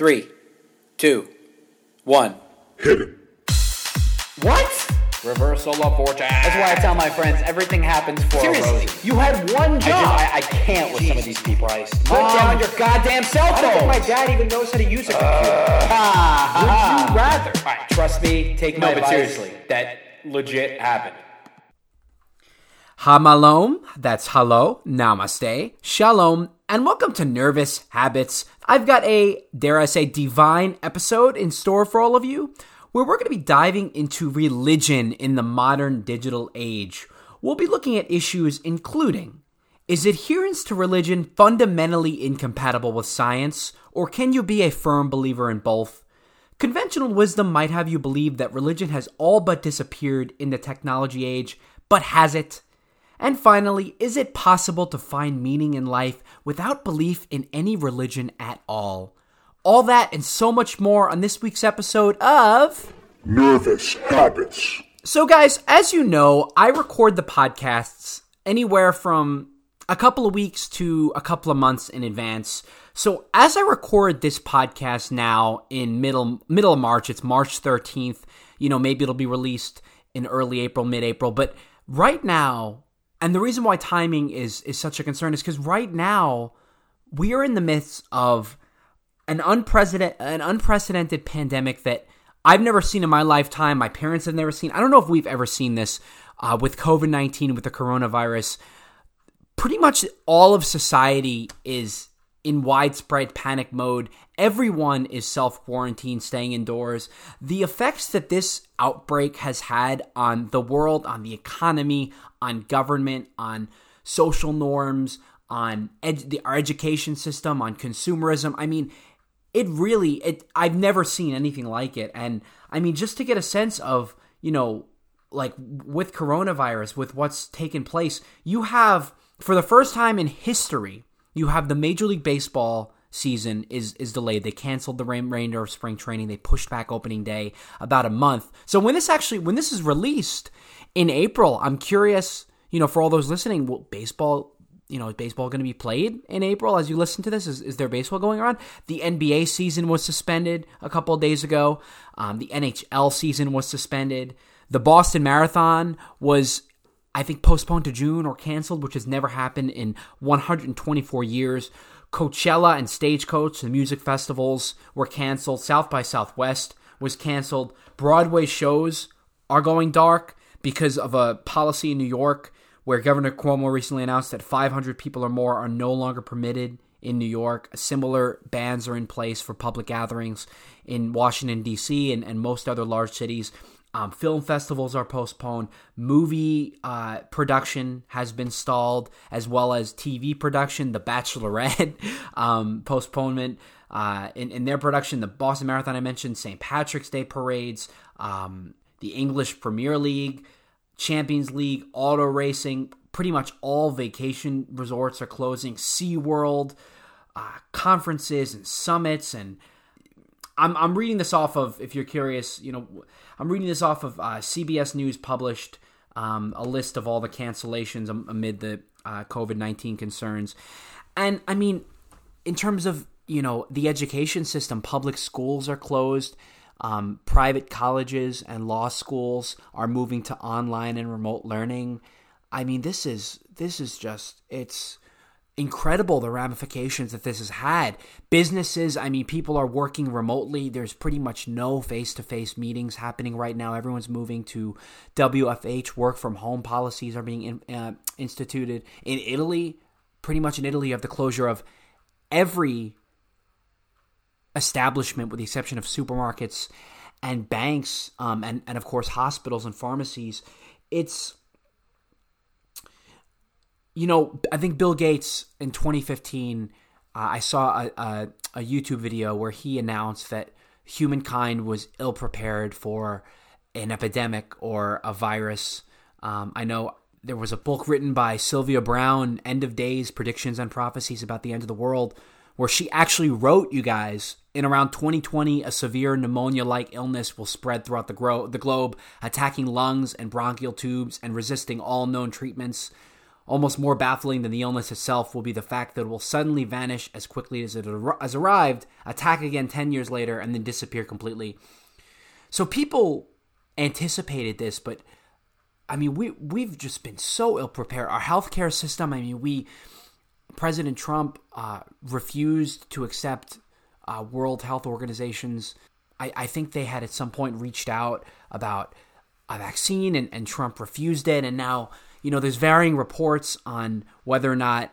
Three, two, one. Hit it. What? Reversal of fortune. That's why I tell my friends everything happens for a Seriously, reason. you had one I, job. just, I, I can't with some of these people. I Put Mom, down your goddamn cell phone. I don't think phone. my dad even knows how to use a computer. Ah, Would ah. you rather? All right, trust me. Take No, my but advice. seriously, that legit happened. Hamalom, that's hello, namaste, shalom, and welcome to Nervous Habits. I've got a, dare I say, divine episode in store for all of you where we're going to be diving into religion in the modern digital age. We'll be looking at issues including is adherence to religion fundamentally incompatible with science, or can you be a firm believer in both? Conventional wisdom might have you believe that religion has all but disappeared in the technology age, but has it? And finally, is it possible to find meaning in life without belief in any religion at all? All that and so much more on this week's episode of. Nervous habits. So, guys, as you know, I record the podcasts anywhere from a couple of weeks to a couple of months in advance. So, as I record this podcast now in middle middle of March, it's March 13th. You know, maybe it'll be released in early April, mid-April, but right now, and the reason why timing is is such a concern is cuz right now we are in the midst of an unprecedented an unprecedented pandemic that I've never seen in my lifetime. My parents have never seen. I don't know if we've ever seen this uh, with COVID nineteen with the coronavirus. Pretty much all of society is in widespread panic mode. Everyone is self quarantined, staying indoors. The effects that this outbreak has had on the world, on the economy, on government, on social norms, on ed- the, our education system, on consumerism. I mean, it really it I've never seen anything like it and I mean just to get a sense of, you know, like with coronavirus with what's taken place, you have for the first time in history, you have the Major League Baseball season is is delayed. They canceled the remainder of spring training. They pushed back opening day about a month. So when this actually when this is released in April, I'm curious, you know, for all those listening, will baseball you know, is baseball going to be played in April as you listen to this? Is, is there baseball going on? The NBA season was suspended a couple days ago. Um, the NHL season was suspended. The Boston Marathon was, I think, postponed to June or canceled, which has never happened in 124 years. Coachella and Stagecoach, the music festivals, were canceled. South by Southwest was canceled. Broadway shows are going dark because of a policy in New York where Governor Cuomo recently announced that 500 people or more are no longer permitted in New York. Similar bans are in place for public gatherings in Washington, D.C., and, and most other large cities. Um, film festivals are postponed. Movie uh, production has been stalled, as well as TV production. The Bachelorette um, postponement uh, in, in their production. The Boston Marathon I mentioned, St. Patrick's Day parades, um, the English Premier League. Champions League, auto racing, pretty much all vacation resorts are closing. SeaWorld, uh, conferences and summits. And I'm, I'm reading this off of, if you're curious, you know, I'm reading this off of uh, CBS News published um, a list of all the cancellations amid the uh, COVID 19 concerns. And I mean, in terms of, you know, the education system, public schools are closed. Um, private colleges and law schools are moving to online and remote learning. I mean, this is this is just it's incredible the ramifications that this has had. Businesses, I mean, people are working remotely. There's pretty much no face to face meetings happening right now. Everyone's moving to WFH. Work from home policies are being in, uh, instituted in Italy. Pretty much in Italy, you have the closure of every establishment with the exception of supermarkets and banks um, and, and of course hospitals and pharmacies it's you know i think bill gates in 2015 uh, i saw a, a, a youtube video where he announced that humankind was ill prepared for an epidemic or a virus. Um, i know there was a book written by sylvia browne end of days predictions and prophecies about the end of the world where she actually wrote you guys in around 2020 a severe pneumonia like illness will spread throughout the, gro- the globe attacking lungs and bronchial tubes and resisting all known treatments Almost more baffling than the illness itself will be the fact that it will suddenly vanish as quickly as it ar- as arrived, attack again 10 years later, and then disappear completely. So people anticipated this, but I mean, we we've just been so ill prepared. Our healthcare system. I mean, we President Trump uh, refused to accept uh, World Health Organization's. I, I think they had at some point reached out about a vaccine, and, and Trump refused it. And now, you know, there's varying reports on whether or not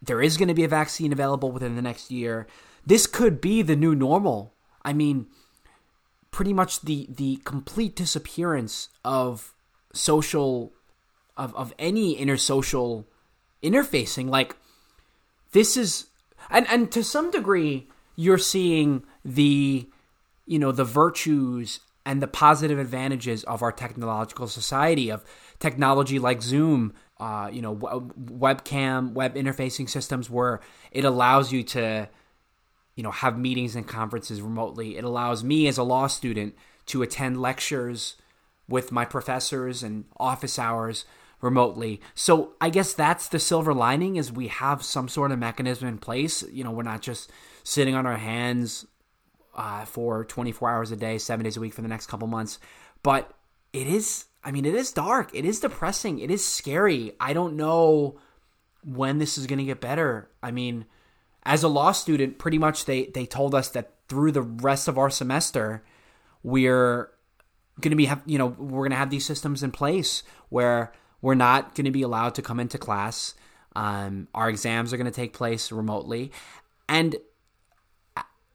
there is going to be a vaccine available within the next year. This could be the new normal. I mean, pretty much the the complete disappearance of social of of any intersocial interfacing like this is and and to some degree you're seeing the you know the virtues and the positive advantages of our technological society of technology like zoom uh, you know webcam web interfacing systems where it allows you to you know have meetings and conferences remotely it allows me as a law student to attend lectures with my professors and office hours remotely. So I guess that's the silver lining is we have some sort of mechanism in place. You know, we're not just sitting on our hands uh, for 24 hours a day, seven days a week for the next couple months. But it is, I mean, it is dark. It is depressing. It is scary. I don't know when this is going to get better. I mean, as a law student, pretty much they, they told us that through the rest of our semester, we're going to be have you know we're going to have these systems in place where we're not going to be allowed to come into class. Um, our exams are going to take place remotely, and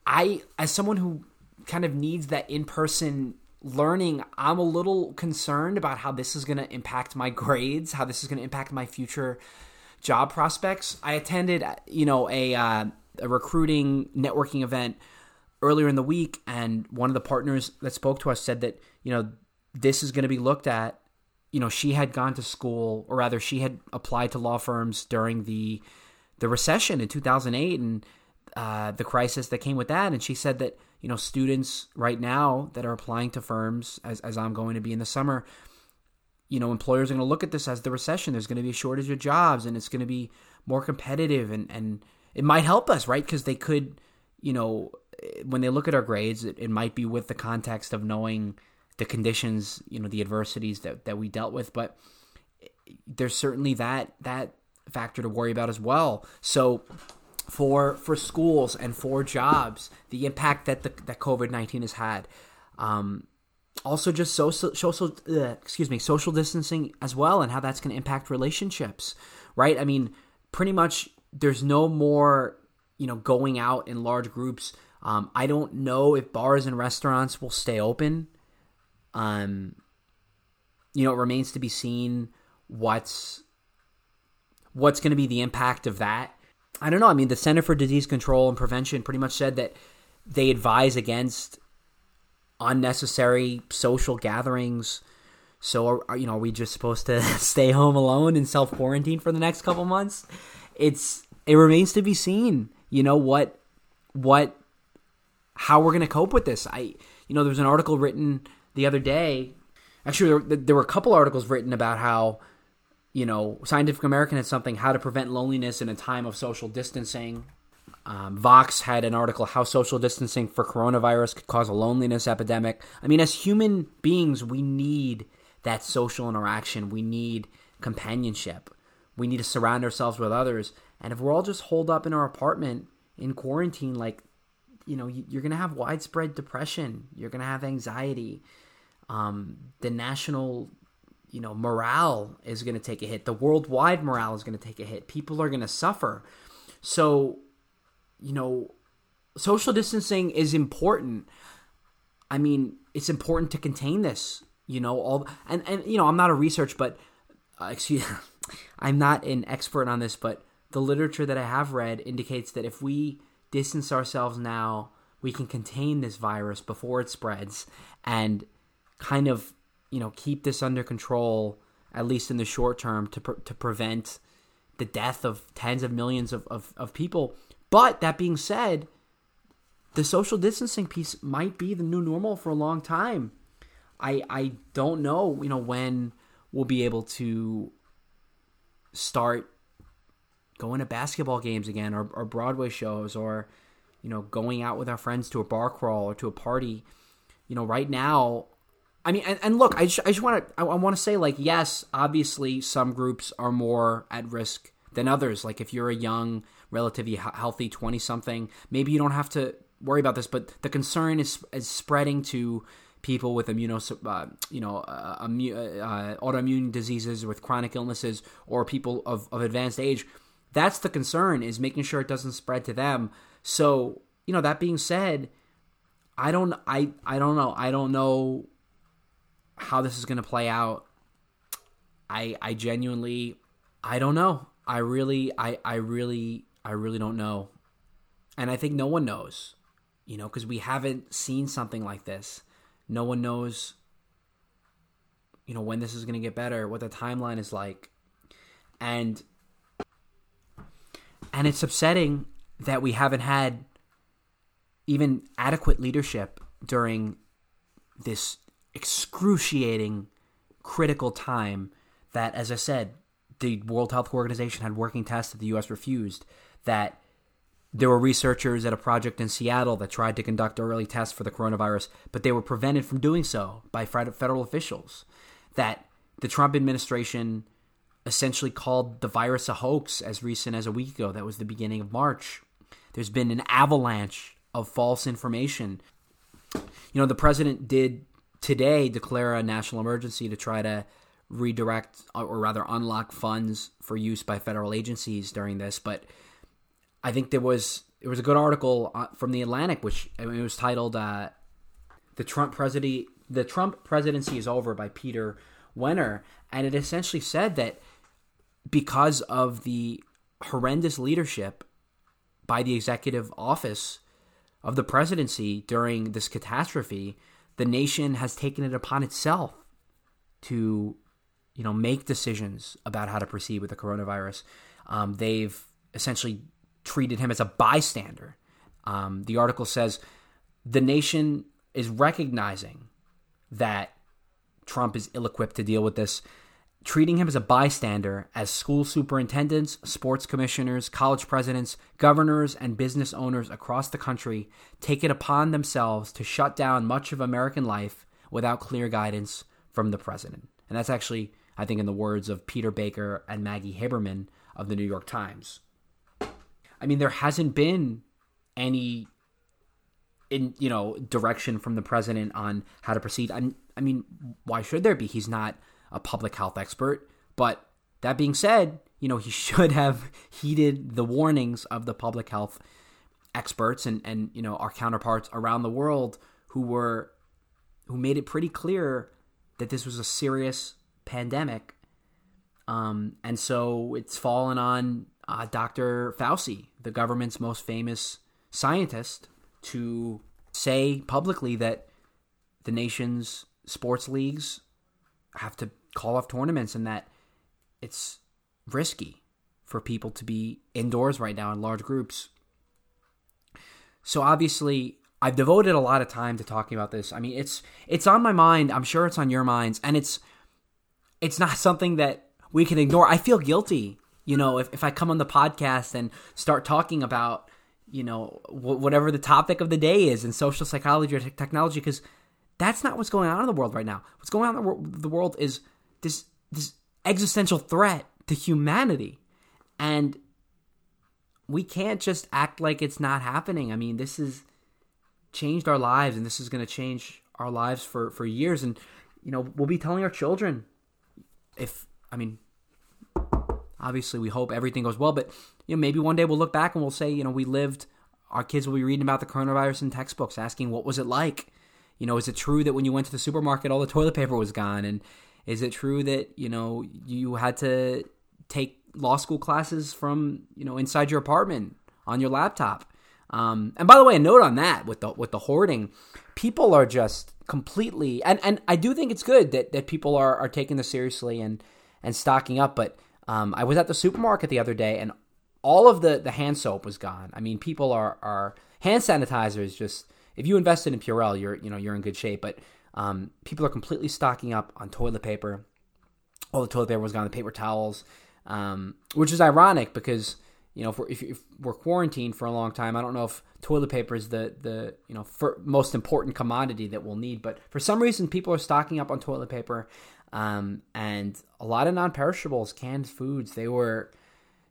I, as someone who kind of needs that in person learning, I'm a little concerned about how this is going to impact my grades, how this is going to impact my future job prospects. I attended, you know, a uh, a recruiting networking event earlier in the week, and one of the partners that spoke to us said that you know this is going to be looked at. You know, she had gone to school, or rather, she had applied to law firms during the the recession in 2008 and uh, the crisis that came with that. And she said that you know students right now that are applying to firms, as as I'm going to be in the summer, you know, employers are going to look at this as the recession. There's going to be a shortage of jobs, and it's going to be more competitive, and and it might help us, right? Because they could, you know, when they look at our grades, it, it might be with the context of knowing the conditions, you know, the adversities that, that we dealt with. But there's certainly that that factor to worry about as well. So for for schools and for jobs, the impact that the, that COVID nineteen has had. Um, also, just social, social uh, excuse me, social distancing as well, and how that's going to impact relationships, right? I mean, pretty much, there's no more, you know, going out in large groups. Um, I don't know if bars and restaurants will stay open. Um, you know, it remains to be seen what's what's going to be the impact of that. I don't know. I mean, the Center for Disease Control and Prevention pretty much said that they advise against unnecessary social gatherings. So, are, you know, are we just supposed to stay home alone and self quarantine for the next couple months? It's it remains to be seen. You know what what how we're going to cope with this. I you know, there was an article written the other day. Actually, there, there were a couple articles written about how you know, Scientific American had something how to prevent loneliness in a time of social distancing. Um, Vox had an article how social distancing for coronavirus could cause a loneliness epidemic. I mean, as human beings, we need that social interaction. We need companionship. We need to surround ourselves with others. And if we're all just holed up in our apartment in quarantine, like, you know, you're going to have widespread depression. You're going to have anxiety. Um, the national you know, morale is going to take a hit. The worldwide morale is going to take a hit. People are going to suffer. So, you know, social distancing is important. I mean, it's important to contain this. You know, all and and you know, I'm not a research, but uh, excuse, I'm not an expert on this, but the literature that I have read indicates that if we distance ourselves now, we can contain this virus before it spreads and kind of you know keep this under control at least in the short term to pre- to prevent the death of tens of millions of, of, of people. But that being said, the social distancing piece might be the new normal for a long time. I I don't know, you know, when we'll be able to start going to basketball games again or, or Broadway shows or you know going out with our friends to a bar crawl or to a party you know right now I mean and, and look I just, I just want to I, want to say like yes obviously some groups are more at risk than others like if you're a young relatively healthy 20 something maybe you don't have to worry about this but the concern is is spreading to people with immuno, uh, you know, uh, immu- uh, autoimmune diseases with chronic illnesses or people of, of advanced age. That's the concern is making sure it doesn't spread to them. So, you know, that being said, I don't, I, I don't know. I don't know how this is going to play out. I, I genuinely, I don't know. I really, I, I really, I really don't know. And I think no one knows, you know, because we haven't seen something like this. No one knows, you know, when this is going to get better, what the timeline is like. And and it's upsetting that we haven't had even adequate leadership during this excruciating critical time that as I said, the World Health Organization had working tests that the US refused that there were researchers at a project in Seattle that tried to conduct early tests for the coronavirus, but they were prevented from doing so by federal officials. That the Trump administration essentially called the virus a hoax as recent as a week ago. That was the beginning of March. There's been an avalanche of false information. You know, the president did today declare a national emergency to try to redirect or rather unlock funds for use by federal agencies during this, but I think there was it was a good article uh, from the Atlantic, which I mean, it was titled uh, "The Trump presidency the Trump presidency is over" by Peter Wehner, and it essentially said that because of the horrendous leadership by the executive office of the presidency during this catastrophe, the nation has taken it upon itself to, you know, make decisions about how to proceed with the coronavirus. Um, they've essentially treated him as a bystander. Um, the article says the nation is recognizing that Trump is ill equipped to deal with this, treating him as a bystander as school superintendents, sports commissioners, college presidents, governors, and business owners across the country take it upon themselves to shut down much of American life without clear guidance from the president. And that's actually, I think, in the words of Peter Baker and Maggie Haberman of the New York Times. I mean, there hasn't been any in you know direction from the president on how to proceed. I, I mean, why should there be? He's not a public health expert. But that being said, you know he should have heeded the warnings of the public health experts and and you know our counterparts around the world who were who made it pretty clear that this was a serious pandemic. Um, and so it's fallen on uh, Dr. Fauci, the government's most famous scientist, to say publicly that the nation's sports leagues have to call off tournaments and that it's risky for people to be indoors right now in large groups. So obviously, I've devoted a lot of time to talking about this. I mean, it's it's on my mind. I'm sure it's on your minds, and it's it's not something that we can ignore. I feel guilty you know, if, if I come on the podcast and start talking about, you know, wh- whatever the topic of the day is in social psychology or technology, because that's not what's going on in the world right now. What's going on in the, wor- the world is this this existential threat to humanity, and we can't just act like it's not happening. I mean, this has changed our lives, and this is going to change our lives for for years. And you know, we'll be telling our children if I mean obviously we hope everything goes well but you know maybe one day we'll look back and we'll say you know we lived our kids will be reading about the coronavirus in textbooks asking what was it like you know is it true that when you went to the supermarket all the toilet paper was gone and is it true that you know you had to take law school classes from you know inside your apartment on your laptop um, and by the way a note on that with the with the hoarding people are just completely and and I do think it's good that that people are are taking this seriously and and stocking up but um, I was at the supermarket the other day, and all of the, the hand soap was gone. I mean, people are are hand sanitizers. Just if you invested in Purell, you're you know you're in good shape. But um, people are completely stocking up on toilet paper. All the toilet paper was gone. The paper towels. um, which is ironic because you know if we're, if, if we're quarantined for a long time, I don't know if toilet paper is the the you know most important commodity that we'll need, but for some reason people are stocking up on toilet paper, um, and a lot of non-perishables, canned foods, they were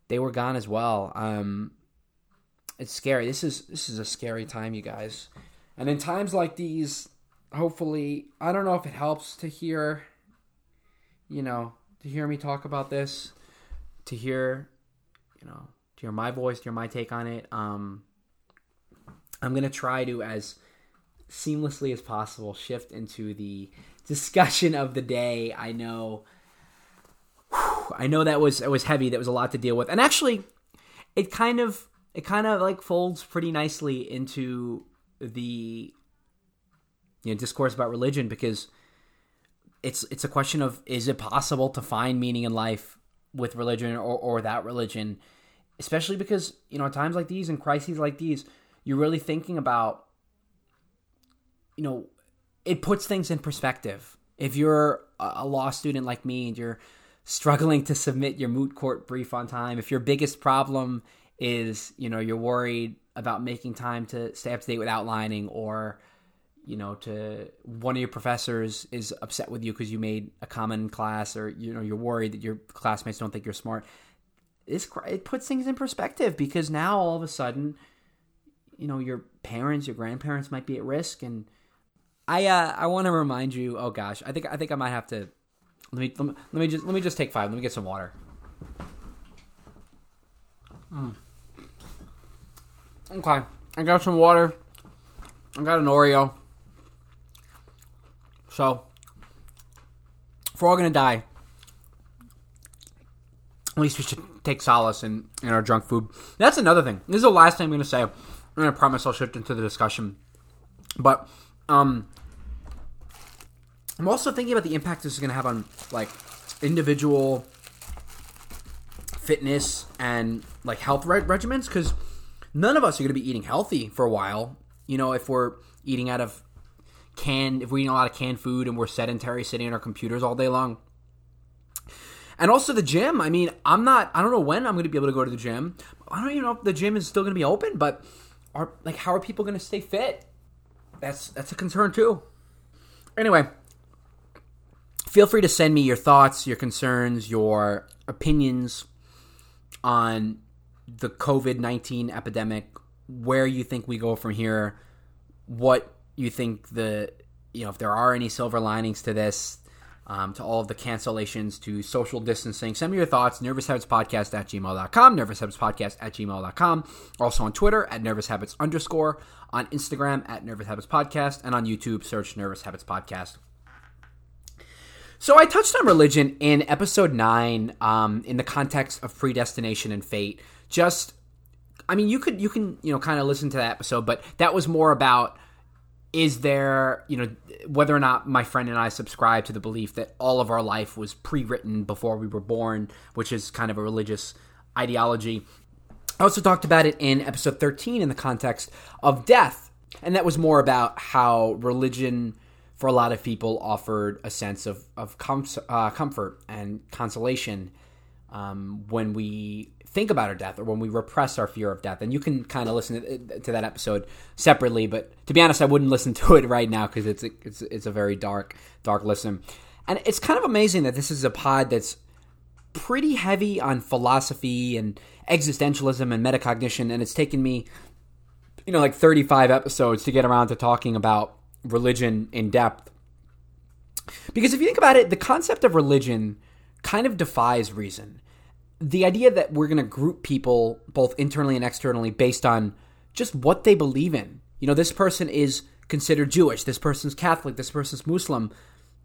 they were gone as well. Um, it's scary. This is this is a scary time, you guys. And in times like these, hopefully, I don't know if it helps to hear, you know, to hear me talk about this, to hear, you know, to hear my voice, to hear my take on it. Um, I'm gonna try to as seamlessly as possible shift into the discussion of the day. I know, I know that was it was heavy. That was a lot to deal with, and actually, it kind of it kind of like folds pretty nicely into the you know discourse about religion because it's it's a question of is it possible to find meaning in life with religion or, or that religion? Especially because you know at times like these and crises like these you're really thinking about you know it puts things in perspective. If you're a law student like me and you're struggling to submit your moot court brief on time if your biggest problem is you know you're worried about making time to stay up to date with outlining or you know to one of your professors is upset with you because you made a common class or you know you're worried that your classmates don't think you're smart this it puts things in perspective because now all of a sudden you know your parents your grandparents might be at risk and i uh i want to remind you oh gosh i think i think i might have to let me let me, let me just let me just take five let me get some water mm. Okay. I got some water. I got an Oreo. So, if we're all gonna die, at least we should take solace in, in our junk food. That's another thing. This is the last thing I'm gonna say. I'm gonna promise I'll shift into the discussion. But um I'm also thinking about the impact this is gonna have on like individual fitness and like health re- regimens because none of us are going to be eating healthy for a while. You know, if we're eating out of canned, if we're eating a lot of canned food and we're sedentary, sitting on our computers all day long. And also the gym. I mean, I'm not. I don't know when I'm going to be able to go to the gym. I don't even know if the gym is still going to be open. But are like, how are people going to stay fit? That's that's a concern too. Anyway, feel free to send me your thoughts, your concerns, your opinions on the COVID 19 epidemic, where you think we go from here, what you think the, you know, if there are any silver linings to this, um, to all of the cancellations, to social distancing. Send me your thoughts, nervous nervoushabitspodcast at gmail.com, nervoushabitspodcast at gmail.com. Also on Twitter at nervoushabits underscore, on Instagram at nervoushabitspodcast, and on YouTube, search Nervous Habits Podcast. So I touched on religion in episode 9 um, in the context of predestination and fate just I mean, you could you can you know kind of listen to that episode, but that was more about is there you know whether or not my friend and I subscribe to the belief that all of our life was pre-written before we were born, which is kind of a religious ideology. I also talked about it in episode 13 in the context of death, and that was more about how religion for a lot of people offered a sense of of com- uh, comfort and consolation um, when we think about our death or when we repress our fear of death. And you can kind of listen to, to, that episode separately, but to be honest, I wouldn't listen to it right now because it's it's it's a very dark dark listen. And it's kind of amazing that this is a pod that's pretty heavy on philosophy and existentialism and metacognition, and it's taken me, you know, like 35 episodes to get around to talking about religion in depth. Because if you think about it, the concept of religion kind of defies reason the idea that we're going to group people both internally and externally based on just what they believe in. You know, this person is considered Jewish, this person's Catholic, this person's Muslim,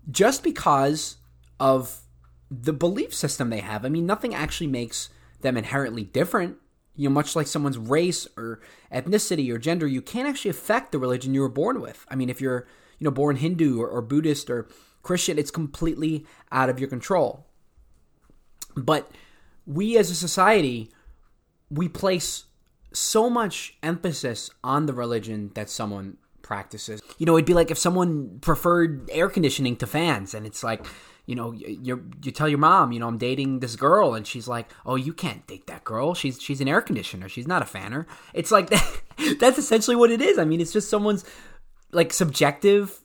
just because of the belief system they have. I mean, nothing actually makes them inherently different. You know, much like someone's race or ethnicity or gender, you can't actually affect the religion you were born with. I mean, if you're, you know, born Hindu or, or Buddhist or Christian, it's completely out of your control. But we as a society we place so much emphasis on the religion that someone practices. You know, it'd be like if someone preferred air conditioning to fans, and it's like, you know, you you tell your mom, you know, I'm dating this girl, and she's like, oh, you can't date that girl. She's she's an air conditioner. She's not a fanner. It's like that, that's essentially what it is. I mean, it's just someone's like subjective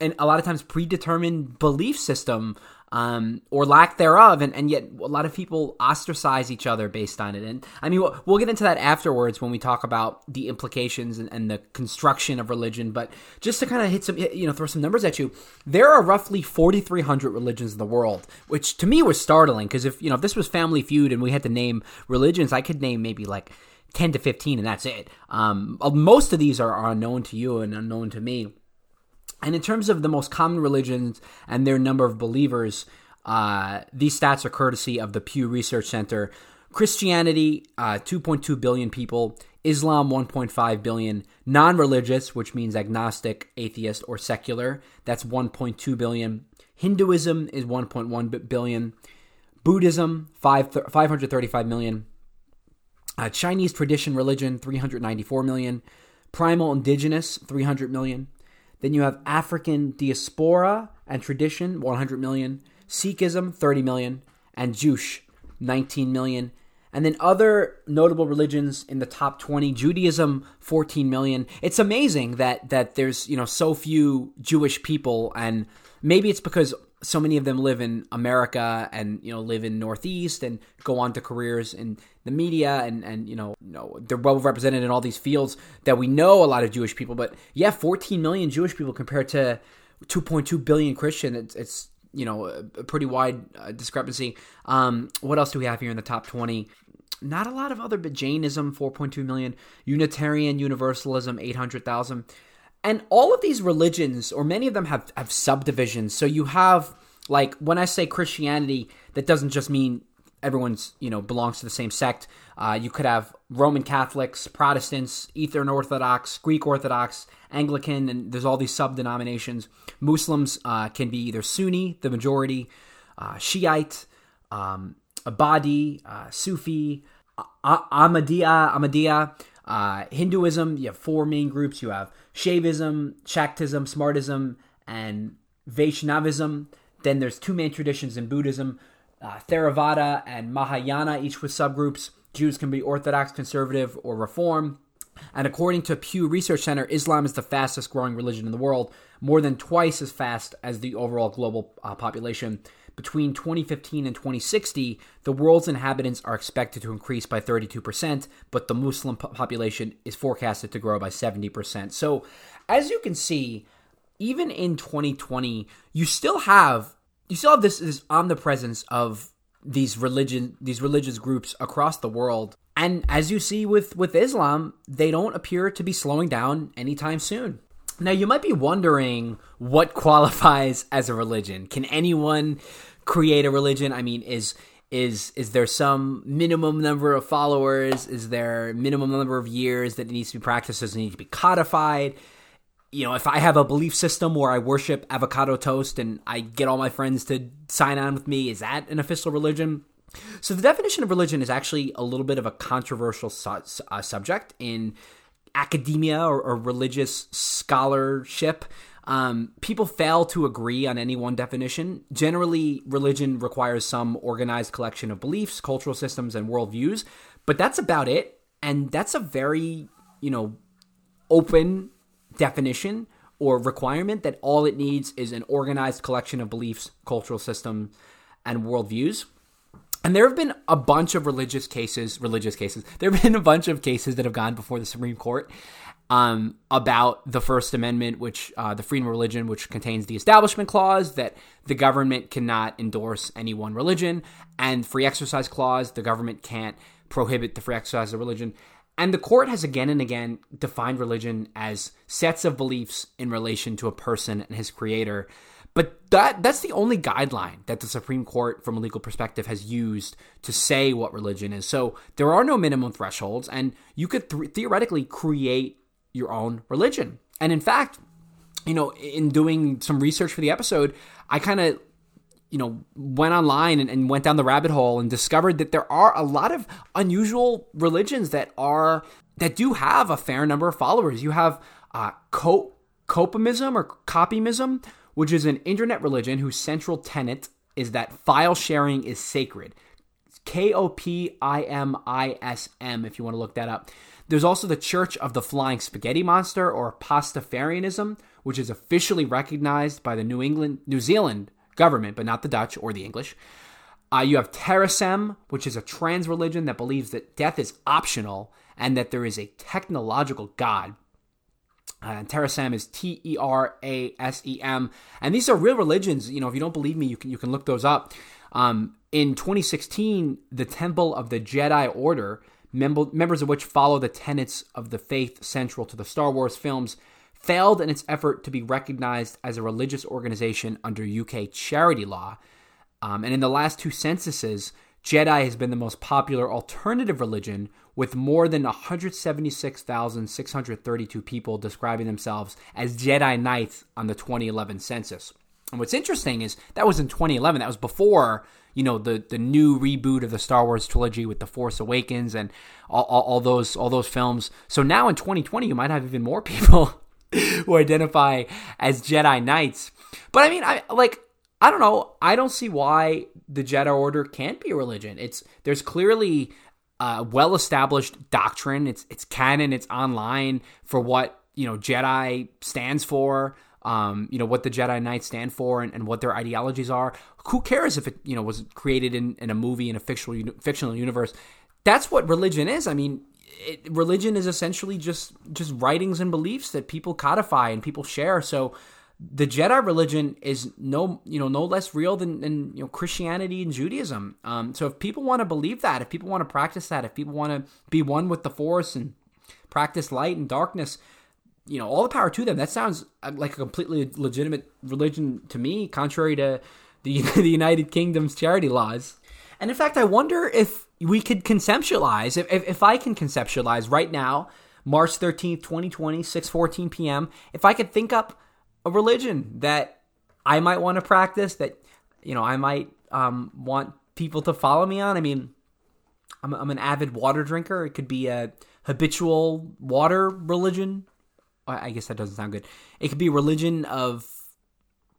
and a lot of times predetermined belief system um, or lack thereof, and, and yet a lot of people ostracize each other based on it. And I mean, we'll, we'll get into that afterwards when we talk about the implications and, and the construction of religion. But just to kind of hit some, you know, throw some numbers at you, there are roughly 4,300 religions in the world, which to me was startling because if you know if this was Family Feud and we had to name religions, I could name maybe like 10 to 15 and that's it. Um, most of these are, are unknown to you and unknown to me. And in terms of the most common religions and their number of believers, uh, these stats are courtesy of the Pew Research Center. Christianity, uh, 2.2 billion people. Islam, 1.5 billion. Non religious, which means agnostic, atheist, or secular, that's 1.2 billion. Hinduism is 1.1 billion. Buddhism, 5, 535 million. Uh, Chinese tradition religion, 394 million. Primal indigenous, 300 million. Then you have African diaspora and tradition, 100 million. Sikhism, 30 million. And Juche, 19 million. And then other notable religions in the top 20, Judaism 14 million. It's amazing that that there's, you know, so few Jewish people and maybe it's because so many of them live in America and you know live in Northeast and go on to careers in the media and and you know, you know they're well represented in all these fields that we know a lot of Jewish people. But yeah, 14 million Jewish people compared to 2.2 billion Christian. It's, it's you know a, pretty wide uh, discrepancy. Um, what else do we have here in the top 20? Not a lot of other, but Jainism 4.2 million, Unitarian Universalism 800,000 and all of these religions or many of them have have subdivisions. So you have like when i say christianity that doesn't just mean everyone's you know belongs to the same sect. Uh, you could have roman catholics protestants eastern orthodox greek orthodox anglican and there's all these sub denominations muslims uh, can be either sunni the majority uh, shiite um, ibadi uh, sufi ahmadiyya ahmadiyya uh, Hinduism, you have four main groups. You have Shaivism, Shaktism, Smartism, and Vaishnavism. Then there's two main traditions in Buddhism, uh, Theravada and Mahayana, each with subgroups. Jews can be Orthodox, Conservative, or Reform. And according to Pew Research Center, Islam is the fastest growing religion in the world, more than twice as fast as the overall global uh, population between 2015 and 2060, the world's inhabitants are expected to increase by 32%, but the Muslim population is forecasted to grow by 70%. So, as you can see, even in 2020, you still have you still have this, this omnipresence of these religion these religious groups across the world. And as you see with with Islam, they don't appear to be slowing down anytime soon. Now, you might be wondering what qualifies as a religion. Can anyone create a religion? I mean, is is is there some minimum number of followers? Is there minimum number of years that needs to be practiced? Does it need to be codified? You know, if I have a belief system where I worship avocado toast and I get all my friends to sign on with me, is that an official religion? So the definition of religion is actually a little bit of a controversial su- uh, subject in academia or, or religious scholarship. Um, people fail to agree on any one definition. Generally, religion requires some organized collection of beliefs, cultural systems, and worldviews, but that's about it. And that's a very, you know, open definition or requirement that all it needs is an organized collection of beliefs, cultural systems, and worldviews. And there have been a bunch of religious cases, religious cases. There have been a bunch of cases that have gone before the Supreme Court um, about the First Amendment, which uh, the freedom of religion, which contains the Establishment Clause that the government cannot endorse any one religion, and Free Exercise Clause, the government can't prohibit the free exercise of religion. And the court has again and again defined religion as sets of beliefs in relation to a person and his creator. But that that's the only guideline that the Supreme Court, from a legal perspective, has used to say what religion is. So there are no minimum thresholds, and you could th- theoretically create your own religion. And in fact, you know, in doing some research for the episode, I kind of you know went online and, and, went down the rabbit hole and discovered that there are a lot of unusual religions that are that do have a fair number of followers you have uh, co- kopimism or kopimism, which is an internet religion whose central tenet is that file sharing is sacred. K O P I M I S M, if you want to look that up. There's also the Church of the Flying Spaghetti Monster, or Pastafarianism, which is officially recognized by the New England, New Zealand government, but not the Dutch or the English. Uh, you have Terasem, which is a trans religion that believes that death is optional and that there is a technological God. Uh, is T E R A S E M, and these are real religions. You know, if you don't believe me, you can you can look those up. Um, in 2016, the Temple of the Jedi Order, mem- members of which follow the tenets of the faith central to the Star Wars films, failed in its effort to be recognized as a religious organization under UK charity law. Um, and in the last two censuses, Jedi has been the most popular alternative religion, with more than 176,632 people describing themselves as Jedi Knights on the 2011 census. And what's interesting is that was in 2011. That was before you know the the new reboot of the Star Wars trilogy with the Force Awakens and all, all, all those all those films. So now in 2020, you might have even more people who identify as Jedi Knights. But I mean, I like I don't know. I don't see why the Jedi Order can't be a religion. It's there's clearly a well established doctrine. It's it's canon. It's online for what you know Jedi stands for. Um, you know what the Jedi Knights stand for and, and, what their ideologies are. Who cares if it you know was created in, in a movie in a fictional fictional universe? That's what religion is. I mean, it, religion is essentially just just writings and beliefs that people codify and people share. So the Jedi religion is no you know no less real than, than you know Christianity and Judaism. Um, so if people want to believe that, if people want to practice that, if people want to be one with the Force and practice light and darkness, you know all the power to them. That sounds uh, like a completely legitimate religion to me, contrary to the the United Kingdom's charity laws. And in fact, I wonder if we could conceptualize if, if, if I can conceptualize right now, March thirteenth, twenty twenty, six fourteen p.m. If I could think up a religion that I might want to practice, that you know I might um, want people to follow me on. I mean, I'm, I'm an avid water drinker. It could be a habitual water religion. I guess that doesn't sound good. It could be religion of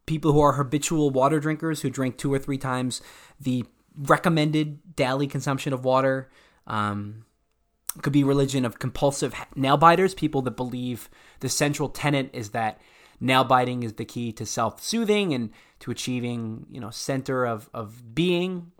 people who are habitual water drinkers who drink two or three times the recommended daily consumption of water. Um, could be religion of compulsive nail biters, people that believe the central tenet is that nail biting is the key to self-soothing and to achieving you know center of of being.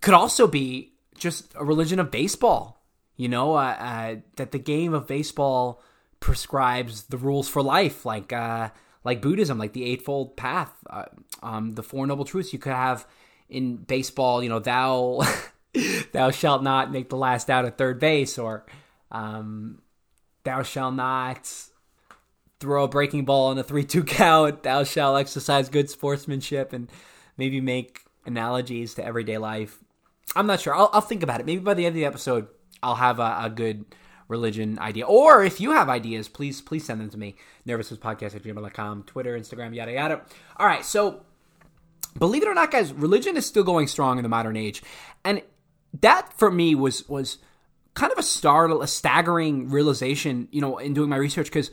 Could also be just a religion of baseball. You know uh, uh, that the game of baseball prescribes the rules for life like uh, like buddhism like the eightfold path. Uh, um, the four noble truths you could have in baseball you know thou thou shalt not make the last out at third base or um, thou shalt not throw a breaking ball on a 3 2 count. Thou shalt exercise good sportsmanship and maybe make analogies to everyday life. I'm not sure. I'll, I'll think about it. Maybe by the end of the episode, I'll have a, a good religion idea. Or if you have ideas, please please send them to me. nervoushabitspodcast at gmail.com, Twitter, Instagram, yada yada. All right, so believe it or not, guys, religion is still going strong in the modern age. And that for me was was kind of a startle, a staggering realization, you know, in doing my research because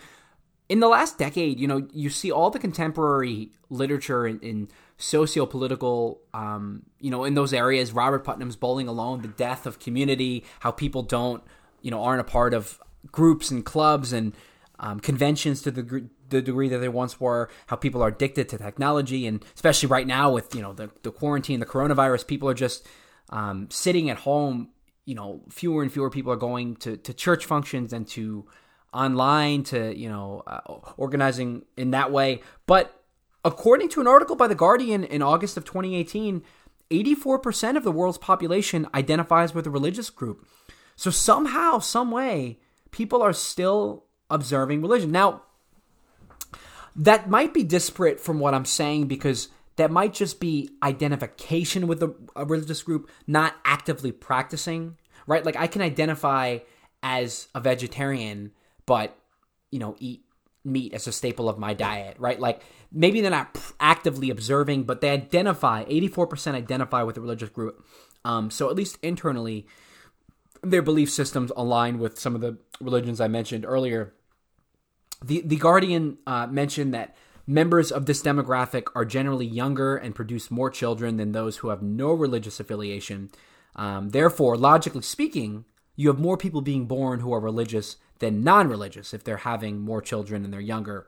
in the last decade, you know, you see all the contemporary literature in, in socio-political, um, you know, in those areas. Robert Putnam's Bowling Alone, the death of community, how people don't, you know, aren't a part of groups and clubs and um, conventions to the the degree that they once were. How people are addicted to technology, and especially right now with you know the the quarantine, the coronavirus, people are just um, sitting at home. You know, fewer and fewer people are going to to church functions and to online to you know uh, organizing in that way. But according to an article by the guardian in august of 2018 84% of the world's population identifies with a religious group. So somehow some way people are still observing religion. Now that might be disparate from what i'm saying because that might just be identification with a, a religious group not actively practicing right? Like i can identify as a vegetarian but you know eat meat as a staple of my diet, right? Like maybe they're not actively observing, but they identify. Eighty four percent identify with a religious group. Um, so at least internally, their belief systems align with some of the religions I mentioned earlier. The the Guardian uh, mentioned that members of this demographic are generally younger and produce more children than those who have no religious affiliation. Um, therefore, logically speaking, you have more people being born who are religious than non-religious if they're having more children and they're younger.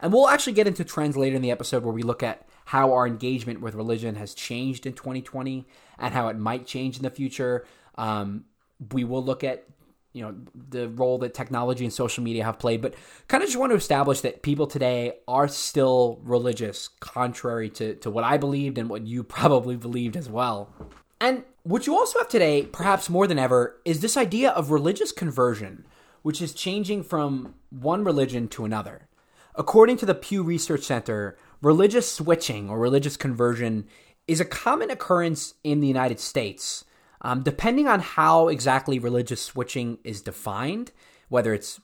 And we'll actually get into trends later in the episode where we look at how our engagement with religion has changed in 2020 and how it might change in the future. Um, we will look at you know the role that technology and social media have played but kind of just want to establish that people today are still religious contrary to, to what i believed and what you probably believed as well and what you also have today perhaps more than ever is this idea of religious conversion which is changing from one religion to another according to the pew research center religious switching or religious conversion is a common occurrence in the united states um, depending on how exactly religious switching is defined, whether it's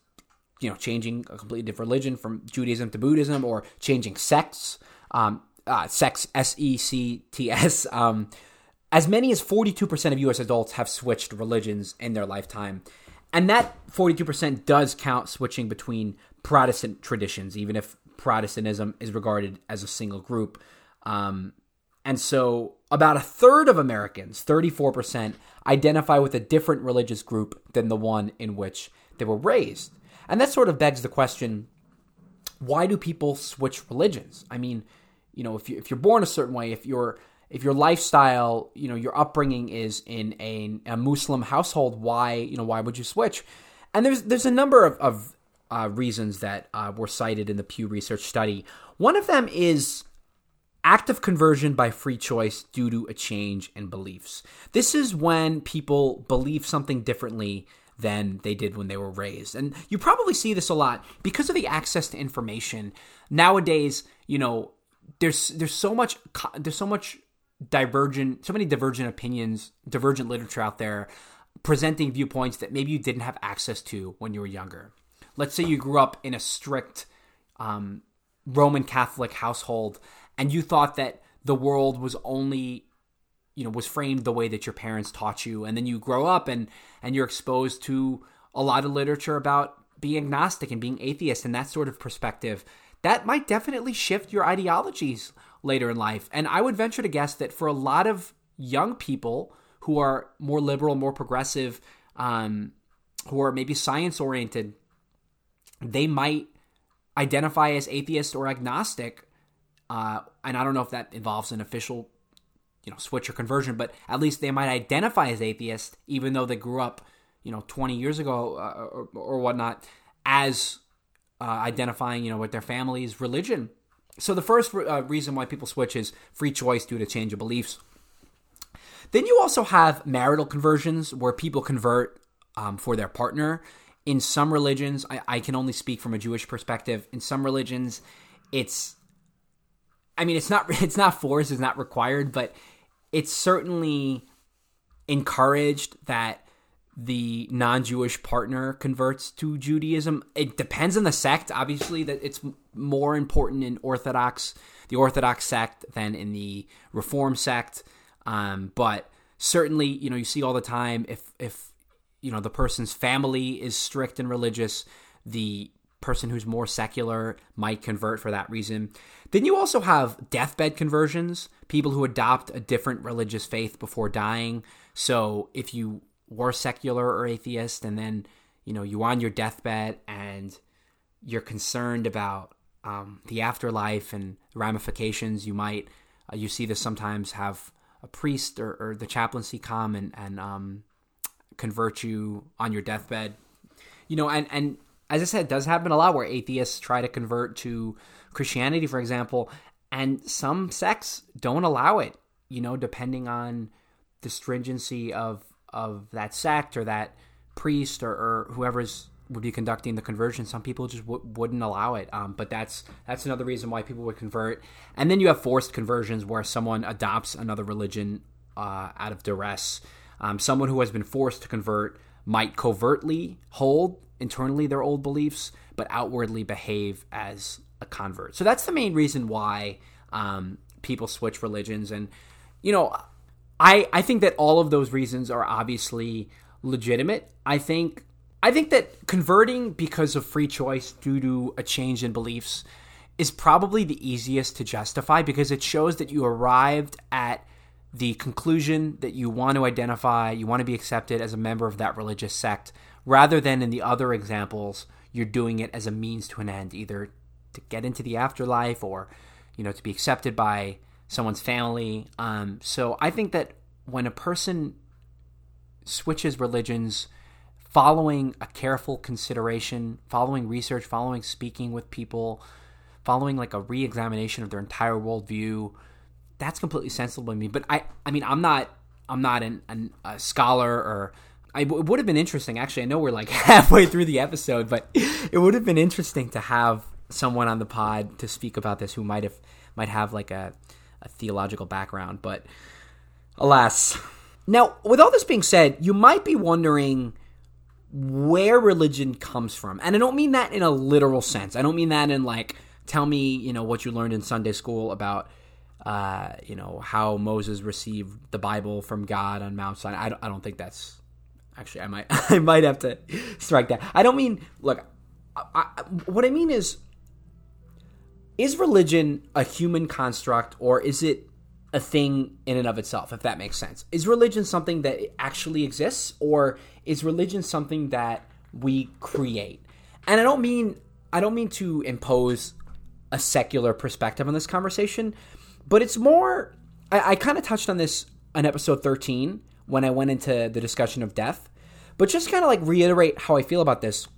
you know changing a completely different religion from Judaism to Buddhism or changing sects, um, uh, sex S E C T S. Um, as many as 42% of US adults have switched religions in their lifetime. And that 42% does count switching between Protestant traditions, even if Protestantism is regarded as a single group. Um, and so about a third of Americans, 34%, identify with a different religious group than the one in which they were raised. And that sort of begs the question why do people switch religions? I mean, you know, if you if you're born a certain way, if your if your lifestyle, you know, your upbringing is in a, a Muslim household, why you know why would you switch? And there's there's a number of, of uh, reasons that uh, were cited in the Pew Research study. One of them is active conversion by free choice due to a change in beliefs. This is when people believe something differently than they did when they were raised. And you probably see this a lot because of the access to information. Nowadays, you know, there's there's so much there's so much divergent so many divergent opinions, divergent literature out there presenting viewpoints that maybe you didn't have access to when you were younger. Let's say you grew up in a strict um, Roman Catholic household and you thought that the world was only you know was framed the way that your parents taught you and then you grow up and and you're exposed to a lot of literature about being agnostic and being atheist and that sort of perspective that might definitely shift your ideologies later in life and i would venture to guess that for a lot of young people who are more liberal more progressive um, who are maybe science oriented they might identify as atheist or agnostic uh, and I don't know if that involves an official, you know, switch or conversion, but at least they might identify as atheist, even though they grew up, you know, 20 years ago uh, or, or, whatnot, as uh, identifying, you know, with their family's religion. So the first uh, reason why people switch is free choice due to change of beliefs. Then you also have marital conversions where people convert um, for their partner. In some religions, I, I can only speak from a Jewish perspective. In some religions, it's I mean, it's not it's not forced, it's not required, but it's certainly encouraged that the non-Jewish partner converts to Judaism. It depends on the sect, obviously, that it's more important in Orthodox, the Orthodox sect, than in the Reform sect. Um, but certainly, you know, you see all the time if if you know the person's family is strict and religious, the person who's more secular might convert for that reason. Then you also have deathbed conversions, people who adopt a different religious faith before dying. So if you were secular or atheist and then, you know, you on your deathbed and you're concerned about um, the afterlife and ramifications, you might, uh, you see this sometimes have a priest or, or the chaplaincy come and, and um, convert you on your deathbed. You know, and, and as I said, it does happen a lot where atheists try to convert to Christianity, for example, and some sects don't allow it. You know, depending on the stringency of of that sect or that priest or, or whoever's would be conducting the conversion. Some people just w- wouldn't allow it. Um, but that's that's another reason why people would convert. And then you have forced conversions where someone adopts another religion uh, out of duress. Um, someone who has been forced to convert might covertly hold internally their old beliefs, but outwardly behave as a convert. So that's the main reason why um, people switch religions. And, you know, I, I think that all of those reasons are obviously legitimate. I think I think that converting because of free choice due to a change in beliefs is probably the easiest to justify because it shows that you arrived at the conclusion that you want to identify, you want to be accepted as a member of that religious sect, rather than in the other examples, you're doing it as a means to an end, either to get into the afterlife or, you know, to be accepted by someone's family. Um, so I think that when a person switches religions, following a careful consideration, following research, following speaking with people, following like a re-examination of their entire worldview, that's completely sensible to me. But I, I mean, I'm not, I'm not an, an, a scholar or. I, it would have been interesting. Actually, I know we're like halfway through the episode, but it would have been interesting to have someone on the pod to speak about this who might have might have like a, a theological background. But alas, now with all this being said, you might be wondering where religion comes from, and I don't mean that in a literal sense. I don't mean that in like tell me, you know, what you learned in Sunday school about uh, you know, how Moses received the Bible from God on Mount Sinai. I don't, I don't think that's actually. I might I might have to strike that. I don't mean look. I, I, what I mean is, is religion a human construct or is it a thing in and of itself? If that makes sense, is religion something that actually exists or is religion something that we create? And I don't mean I don't mean to impose a secular perspective on this conversation, but it's more. I, I kind of touched on this in episode 13 when I went into the discussion of death, but just kind of like reiterate how I feel about this.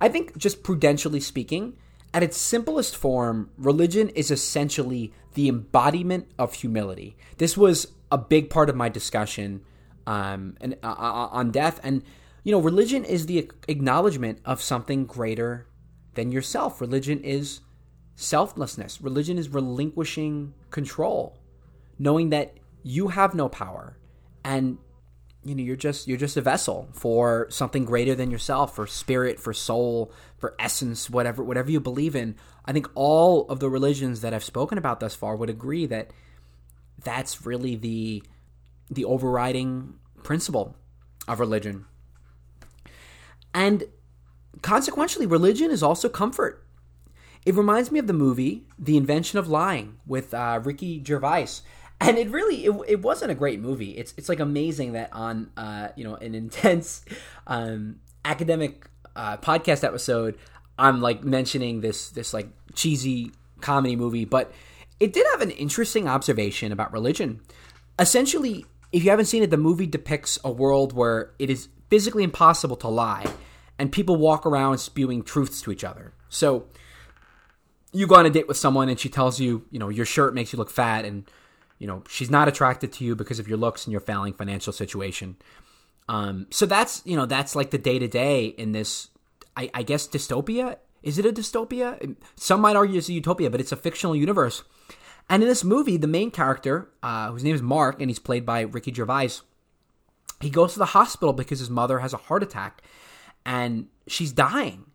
I think, just prudentially speaking, at its simplest form, religion is essentially the embodiment of humility. This was a big part of my discussion um, and, uh, uh on death, and you know, religion is the acknowledgement of something greater than yourself. Religion is selflessness. Religion is relinquishing control, knowing that you have no power and you know you're just you're just a vessel for something greater than yourself for spirit for soul for essence whatever whatever you believe in. I think all of the religions that i've spoken about thus far would agree that that's really the the overriding principle of religion. And consequentially religion is also comfort. It reminds me of the movie The Invention of Lying with uh, Ricky Gervais. And it really it, it wasn't a great movie. It's it's like amazing that on uh, you know an intense um, academic uh, podcast episode I'm like mentioning this this like cheesy comedy movie, but it did have an interesting observation about religion. Essentially, if you haven't seen it, the movie depicts a world where it is physically impossible to lie, and people walk around spewing truths to each other. So you go on a date with someone and she tells you, you know, your shirt makes you look fat and, you know, she's not attracted to you because of your looks and your failing financial situation. Um, so that's, you know, that's like the day to day in this, I, I guess, dystopia. Is it a dystopia? Some might argue it's a utopia, but it's a fictional universe. And in this movie, the main character, uh, whose name is Mark, and he's played by Ricky Gervais, he goes to the hospital because his mother has a heart attack and she's dying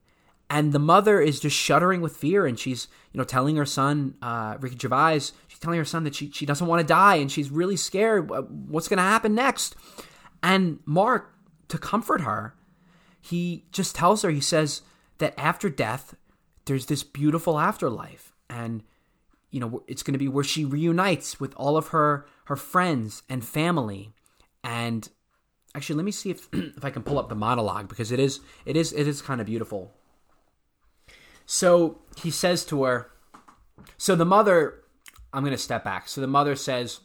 and the mother is just shuddering with fear and she's you know telling her son uh, ricky gervais telling her son that she, she doesn't want to die and she's really scared what's going to happen next? And mark to comfort her he just tells her he says that after death there's this beautiful afterlife and you know it's going to be where she reunites with all of her her friends and family. And actually let me see if if i can pull up the monologue because it is it is it is kind of beautiful. So he says to her, so the mother, I'm going to step back. So the mother says,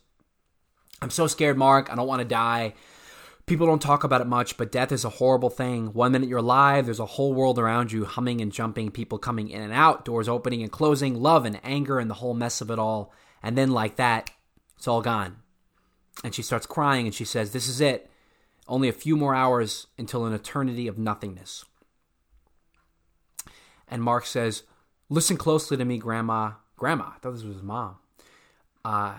I'm so scared, Mark. I don't want to die. People don't talk about it much, but death is a horrible thing. One minute you're alive, there's a whole world around you, humming and jumping, people coming in and out, doors opening and closing, love and anger and the whole mess of it all. And then, like that, it's all gone. And she starts crying and she says, This is it. Only a few more hours until an eternity of nothingness. And Mark says, Listen closely to me, Grandma. Grandma. I thought this was his mom. Uh,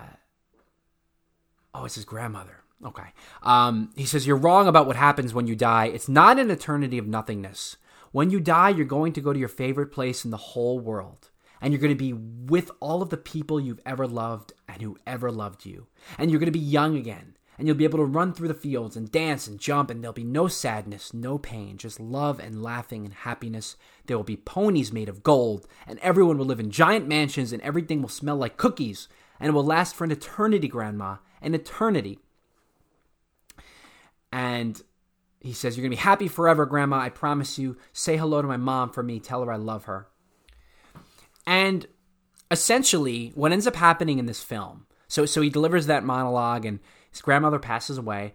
oh, it's his grandmother. Okay. Um, he says, You're wrong about what happens when you die. It's not an eternity of nothingness. When you die, you're going to go to your favorite place in the whole world. And you're going to be with all of the people you've ever loved and who ever loved you. And you're going to be young again. and you'll be able to run through the fields and dance and jump, and there'll be no sadness, no pain, just love and laughing and happiness. There will be ponies made of gold, and everyone will live in giant mansions, and everything will smell like cookies, and will last for an eternity, Grandma, an eternity. And he says, You're going to be happy forever, Grandma. I promise you. Say hello to my mom for me. Tell her I love her. And essentially, what ends up happening in this film so, so he delivers that monologue, and his grandmother passes away.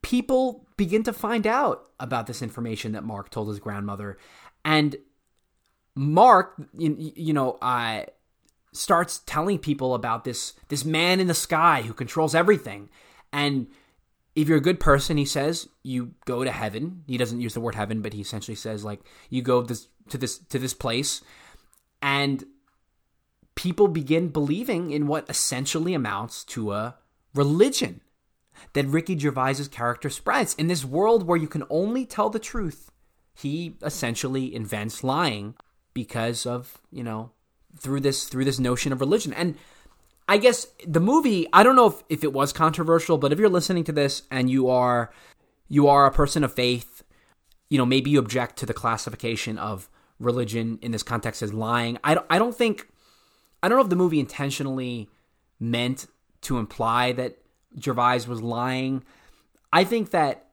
People begin to find out about this information that Mark told his grandmother. And Mark, you, you know, uh, starts telling people about this this man in the sky who controls everything. And if you're a good person, he says you go to heaven. He doesn't use the word heaven, but he essentially says like you go this to this to this place, and people begin believing in what essentially amounts to a religion that Ricky Gervais's character spreads in this world where you can only tell the truth. He essentially invents lying because of you know through this through this notion of religion and I guess the movie, I don't know if, if it was controversial, but if you're listening to this and you are you are a person of faith, you know, maybe you object to the classification of religion in this context as lying. I don't, I don't think I don't know if the movie intentionally meant to imply that Gervais was lying. I think that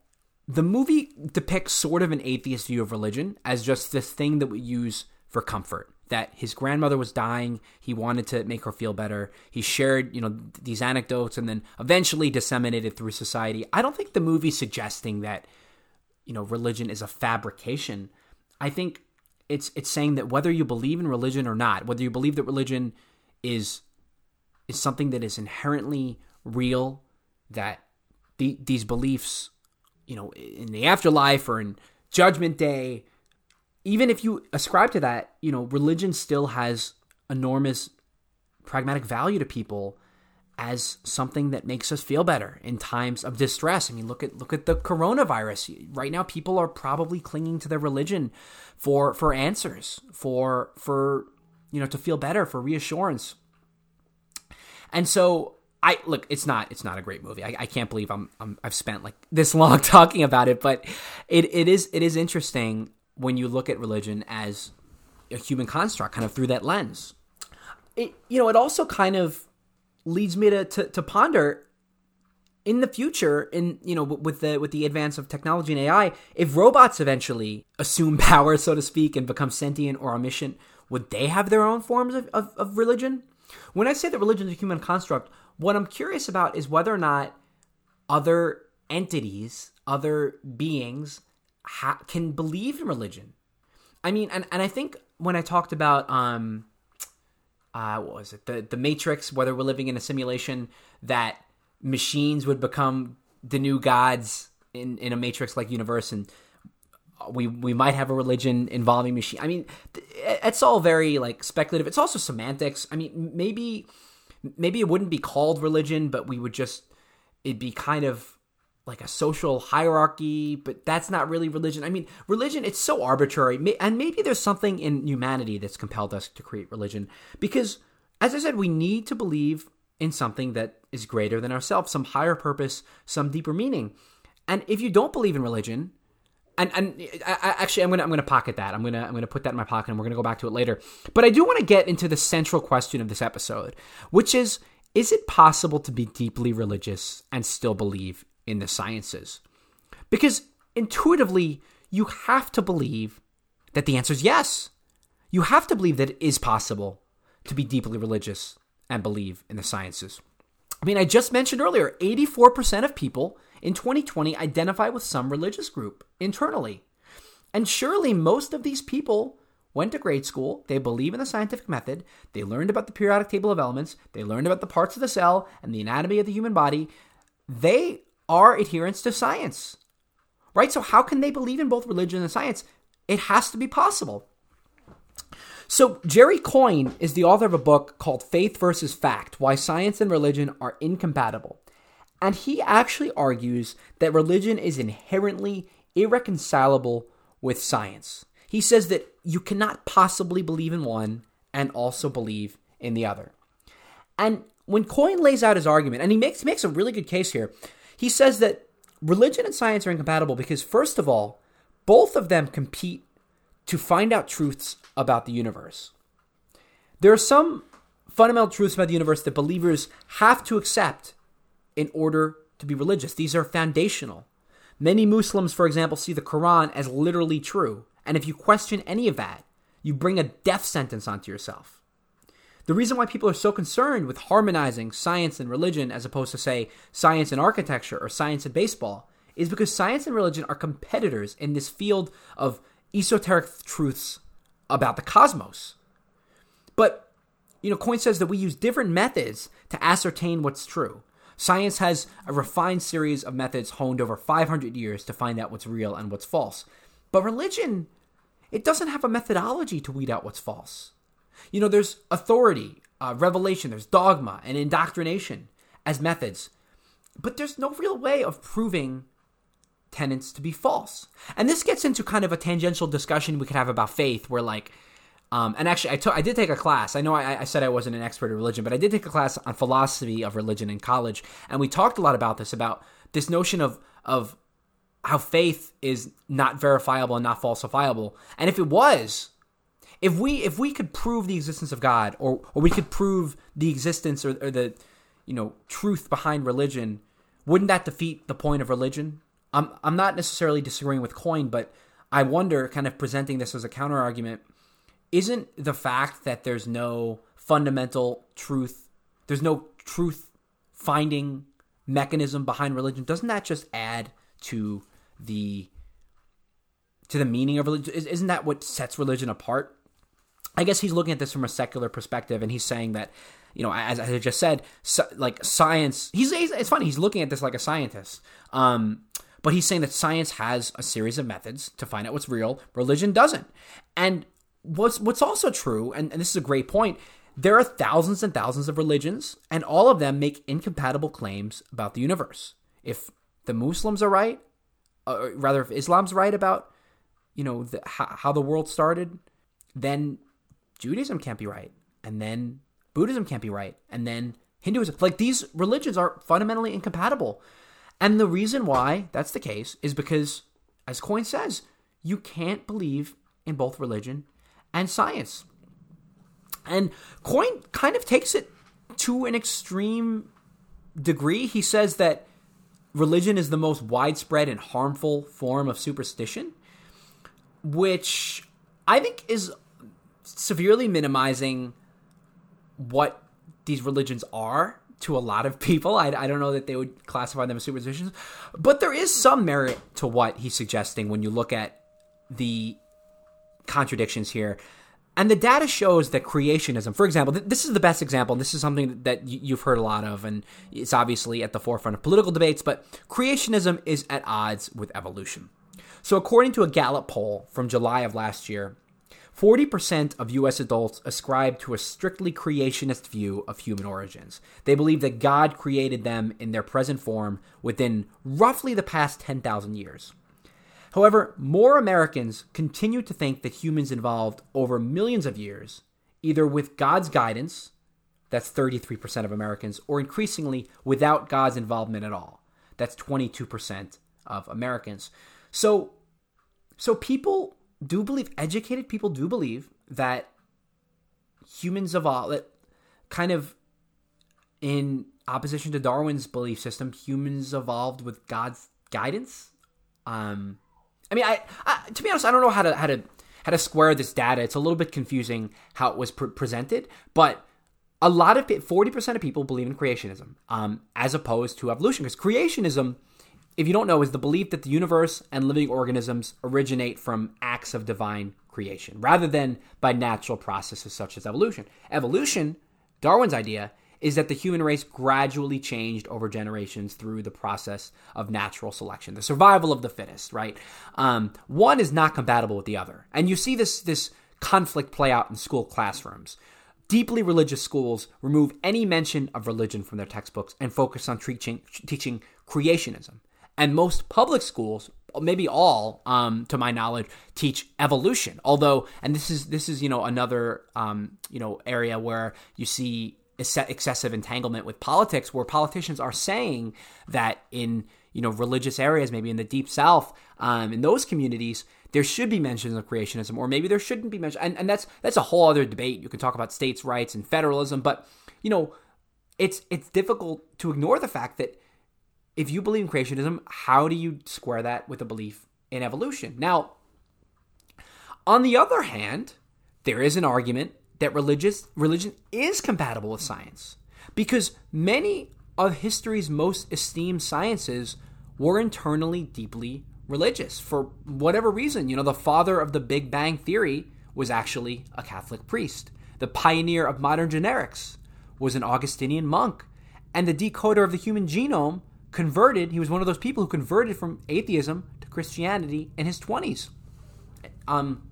the movie depicts sort of an atheist view of religion as just this thing that we use for comfort that his grandmother was dying. He wanted to make her feel better. He shared, you know, these anecdotes and then eventually disseminated through society. I don't think the movie's suggesting that, you know, religion is a fabrication. I think it's it's saying that whether you believe in religion or not, whether you believe that religion is is something that is inherently real, that the, these beliefs, you know, in the afterlife or in Judgment Day, even if you ascribe to that, you know, religion still has enormous pragmatic value to people as something that makes us feel better in times of distress. I mean, look at look at the coronavirus. Right now people are probably clinging to their religion for for answers, for for you know, to feel better, for reassurance. And so I look, it's not it's not a great movie. I, I can't believe I'm, I'm I've spent like this long talking about it, but it, it is it is interesting when you look at religion as a human construct, kind of through that lens. It you know it also kind of leads me to, to, to ponder in the future in you know with the with the advance of technology and AI if robots eventually assume power so to speak and become sentient or omniscient would they have their own forms of, of, of religion when I say that religion is a human construct what I'm curious about is whether or not other entities other beings ha- can believe in religion I mean and, and I think when I talked about um uh, what was it the the Matrix? Whether we're living in a simulation that machines would become the new gods in in a Matrix like universe, and we we might have a religion involving machine. I mean, it's all very like speculative. It's also semantics. I mean, maybe maybe it wouldn't be called religion, but we would just it'd be kind of like a social hierarchy, but that's not really religion. I mean, religion, it's so arbitrary. And maybe there's something in humanity that's compelled us to create religion. Because, as I said, we need to believe in something that is greater than ourselves, some higher purpose, some deeper meaning. And if you don't believe in religion, and and I, actually, I'm gonna I'm gonna pocket that. I'm gonna I'm gonna put that in my pocket, and we're gonna go back to it later. But I do want to get into the central question of this episode, which is: Is it possible to be deeply religious and still believe in the sciences. Because intuitively, you have to believe that the answer is yes. You have to believe that it is possible to be deeply religious and believe in the sciences. I mean, I just mentioned earlier 84% of people in 2020 identify with some religious group internally. And surely most of these people went to grade school, they believe in the scientific method, they learned about the periodic table of elements, they learned about the parts of the cell and the anatomy of the human body. They are adherents to science. Right? So, how can they believe in both religion and science? It has to be possible. So, Jerry Coyne is the author of a book called Faith versus Fact Why Science and Religion Are Incompatible. And he actually argues that religion is inherently irreconcilable with science. He says that you cannot possibly believe in one and also believe in the other. And when Coyne lays out his argument, and he makes makes a really good case here, he says that religion and science are incompatible because first of all, both of them compete to find out truths about the universe. There are some fundamental truths about the universe that believers have to accept in order to be religious. These are foundational. Many Muslims, for example, see the Quran as literally true. And if you question any of that, you bring a death sentence onto yourself. The reason why people are so concerned with harmonizing science and religion as opposed to, say, science and architecture or science and baseball is because science and religion are competitors in this field of esoteric truths about the cosmos. But, you know, Coyne says that we use different methods to ascertain what's true. Science has a refined series of methods honed over 500 years to find out what's real and what's false. But religion, it doesn't have a methodology to weed out what's false. You know, there's authority, uh, revelation, there's dogma, and indoctrination as methods. But there's no real way of proving tenets to be false. And this gets into kind of a tangential discussion we could have about faith, where like, um, and actually, I took I did take a class. I know I, I, said I wasn't an expert in religion, but I did take a class on philosophy of religion in college, and we talked a lot about this about this notion of of how faith is not verifiable and not falsifiable. And if it was, if we if we could prove the existence of God, or or we could prove the existence or, or the you know truth behind religion, wouldn't that defeat the point of religion? I'm I'm not necessarily disagreeing with Coyne, but I wonder, kind of presenting this as a counter argument, isn't the fact that there's no fundamental truth, there's no truth finding mechanism behind religion, doesn't that just add to the to the meaning of religion? Isn't that what sets religion apart? I guess he's looking at this from a secular perspective, and he's saying that, you know, as, as I just said, so, like science. He's, he's, it's funny. He's looking at this like a scientist. Um, but he's saying that science has a series of methods to find out what's real. Religion doesn't. And what's what's also true, and, and this is a great point, there are thousands and thousands of religions, and all of them make incompatible claims about the universe. If the Muslims are right, uh, rather, if Islam's right about, you know, the, how, how the world started, then Judaism can't be right, and then Buddhism can't be right, and then Hinduism. Like these religions are fundamentally incompatible. And the reason why that's the case is because, as Coyne says, you can't believe in both religion and science. And Coyne kind of takes it to an extreme degree. He says that religion is the most widespread and harmful form of superstition, which I think is severely minimizing what these religions are to a lot of people. I, I don't know that they would classify them as superstitions, but there is some merit to what he's suggesting when you look at the contradictions here. And the data shows that creationism, for example, th- this is the best example. This is something that y- you've heard a lot of, and it's obviously at the forefront of political debates. But creationism is at odds with evolution. So, according to a Gallup poll from July of last year, 40% of US adults ascribe to a strictly creationist view of human origins. They believe that God created them in their present form within roughly the past 10,000 years. However, more Americans continue to think that humans evolved over millions of years, either with God's guidance, that's 33% of Americans, or increasingly without God's involvement at all. That's 22% of Americans. So so people do believe, educated people do believe that humans evolve, that kind of in opposition to Darwin's belief system, humans evolved with God's guidance. Um, I mean, I, I, to be honest, I don't know how to how to how to square this data. It's a little bit confusing how it was pre- presented, but a lot of forty percent of people believe in creationism, um, as opposed to evolution, because creationism if you don't know, is the belief that the universe and living organisms originate from acts of divine creation rather than by natural processes such as evolution. Evolution, Darwin's idea, is that the human race gradually changed over generations through the process of natural selection, the survival of the fittest, right? Um, one is not compatible with the other. And you see this, this conflict play out in school classrooms. Deeply religious schools remove any mention of religion from their textbooks and focus on teaching, teaching creationism. And most public schools, maybe all, um, to my knowledge, teach evolution. Although, and this is this is you know another um, you know area where you see excessive entanglement with politics, where politicians are saying that in you know religious areas, maybe in the deep South, um, in those communities, there should be mentions of creationism, or maybe there shouldn't be mention. And, and that's that's a whole other debate. You can talk about states' rights and federalism, but you know, it's it's difficult to ignore the fact that if you believe in creationism, how do you square that with a belief in evolution? Now, on the other hand, there is an argument that religious religion is compatible with science because many of history's most esteemed sciences were internally deeply religious for whatever reason. You know, the father of the Big Bang theory was actually a Catholic priest. The pioneer of modern genetics was an Augustinian monk. And the decoder of the human genome converted, he was one of those people who converted from atheism to Christianity in his 20s. Um,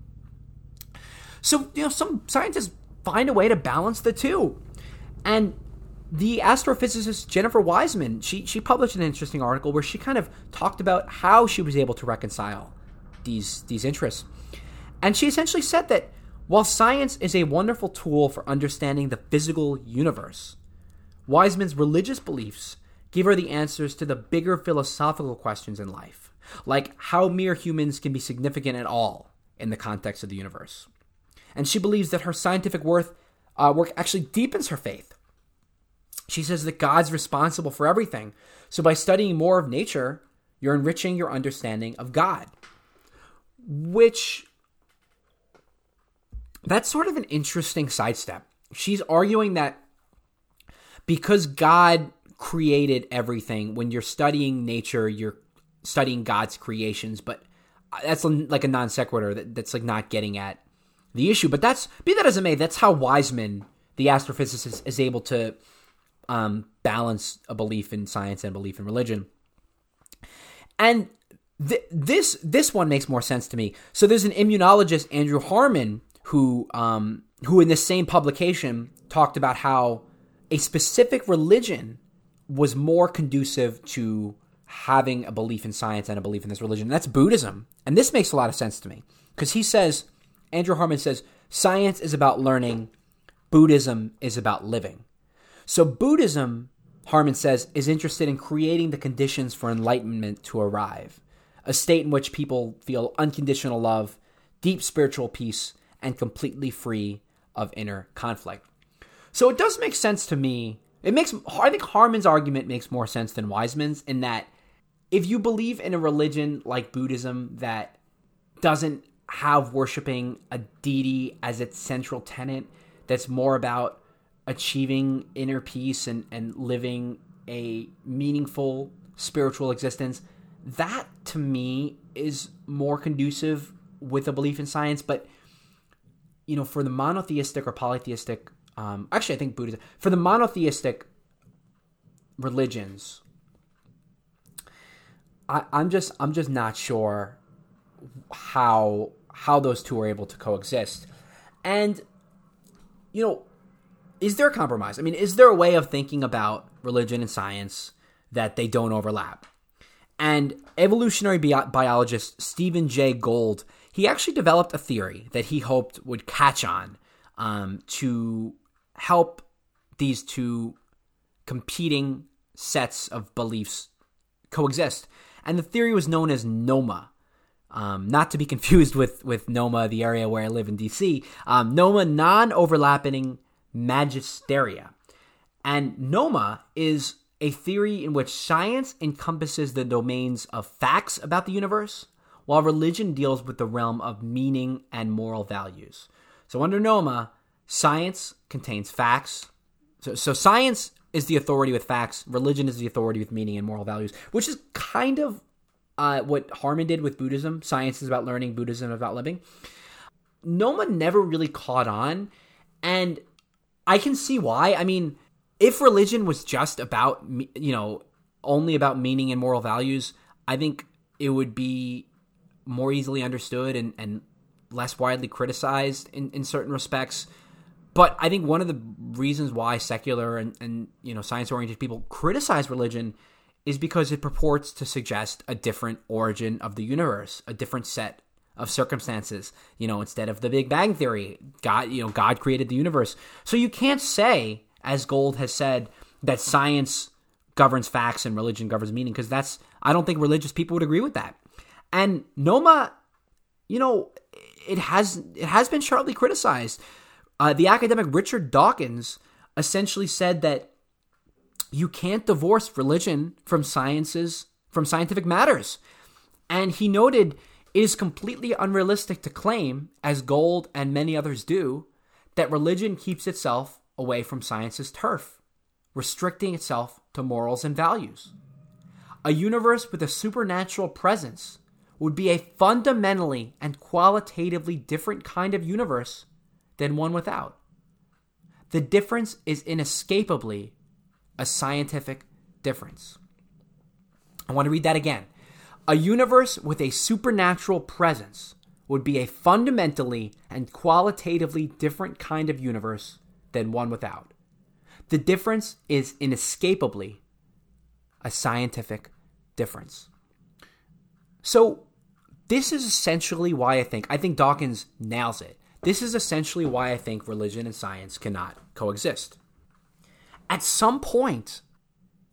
so, you know, some scientists find a way to balance the two. And the astrophysicist Jennifer Wiseman, she, she published an interesting article where she kind of talked about how she was able to reconcile these, these interests. And she essentially said that while science is a wonderful tool for understanding the physical universe, Wiseman's religious beliefs give her the answers to the bigger philosophical questions in life, like how mere humans can be significant at all in the context of the universe. And she believes that her scientific worth, uh, work actually deepens her faith. She says that God's responsible for everything. So by studying more of nature, you're enriching your understanding of God. Which that's sort of an interesting sidestep. She's arguing that because God created everything, when you're studying nature, you're studying God's creations, but that's like a non sequitur that, that's like not getting at the issue. But that's be that as it may, that's how Wiseman, the astrophysicist, is able to um, balance a belief in science and belief in religion. And th- this this one makes more sense to me. So there's an immunologist, Andrew Harmon, who um, who in this same publication talked about how a specific religion was more conducive to having a belief in science and a belief in this religion. And that's Buddhism. And this makes a lot of sense to me because he says, Andrew Harmon says, science is about learning, Buddhism is about living. So Buddhism, Harmon says, is interested in creating the conditions for enlightenment to arrive, a state in which people feel unconditional love, deep spiritual peace, and completely free of inner conflict. So it does make sense to me. It makes I think Harmon's argument makes more sense than Wiseman's in that if you believe in a religion like Buddhism that doesn't have worshiping a deity as its central tenet, that's more about achieving inner peace and, and living a meaningful spiritual existence, that to me is more conducive with a belief in science. But you know, for the monotheistic or polytheistic, um, actually, I think Buddhism, for the monotheistic religions, I, I'm just, I'm just not sure how how those two are able to coexist. And you know, is there a compromise? I mean, is there a way of thinking about religion and science that they don't overlap? And evolutionary bi- biologist Stephen Jay Gould he actually developed a theory that he hoped would catch on um, to help these two competing sets of beliefs coexist. And the theory was known as NOMA. Um, not to be confused with, with NOMA, the area where I live in DC. Um, NOMA, non overlapping magisteria. And NOMA is a theory in which science encompasses the domains of facts about the universe, while religion deals with the realm of meaning and moral values. So, under NOMA, science contains facts. So, so science is the authority with facts, religion is the authority with meaning and moral values, which is kind of uh, what Harmon did with Buddhism. Science is about learning, Buddhism about living. Noma never really caught on, and I can see why. I mean, if religion was just about, you know, only about meaning and moral values, I think it would be more easily understood and, and less widely criticized in, in certain respects. But I think one of the reasons why secular and, and you know science oriented people criticize religion is because it purports to suggest a different origin of the universe, a different set of circumstances. You know, instead of the Big Bang theory, God, you know, God created the universe. So you can't say as Gould has said, that science governs facts and religion governs meaning, because that's, I don't think religious people would agree with that. And Noma, you know, it has it has been sharply criticized. Uh, the academic Richard Dawkins essentially said that you can't divorce religion from sciences from scientific matters. And he noted it is completely unrealistic to claim, as Gould and many others do, that religion keeps itself away from science's turf, restricting itself to morals and values. A universe with a supernatural presence would be a fundamentally and qualitatively different kind of universe than one without. The difference is inescapably a scientific difference. I want to read that again. A universe with a supernatural presence would be a fundamentally and qualitatively different kind of universe than one without. The difference is inescapably a scientific difference. So, this is essentially why I think I think Dawkins nails it. This is essentially why I think religion and science cannot coexist. At some point,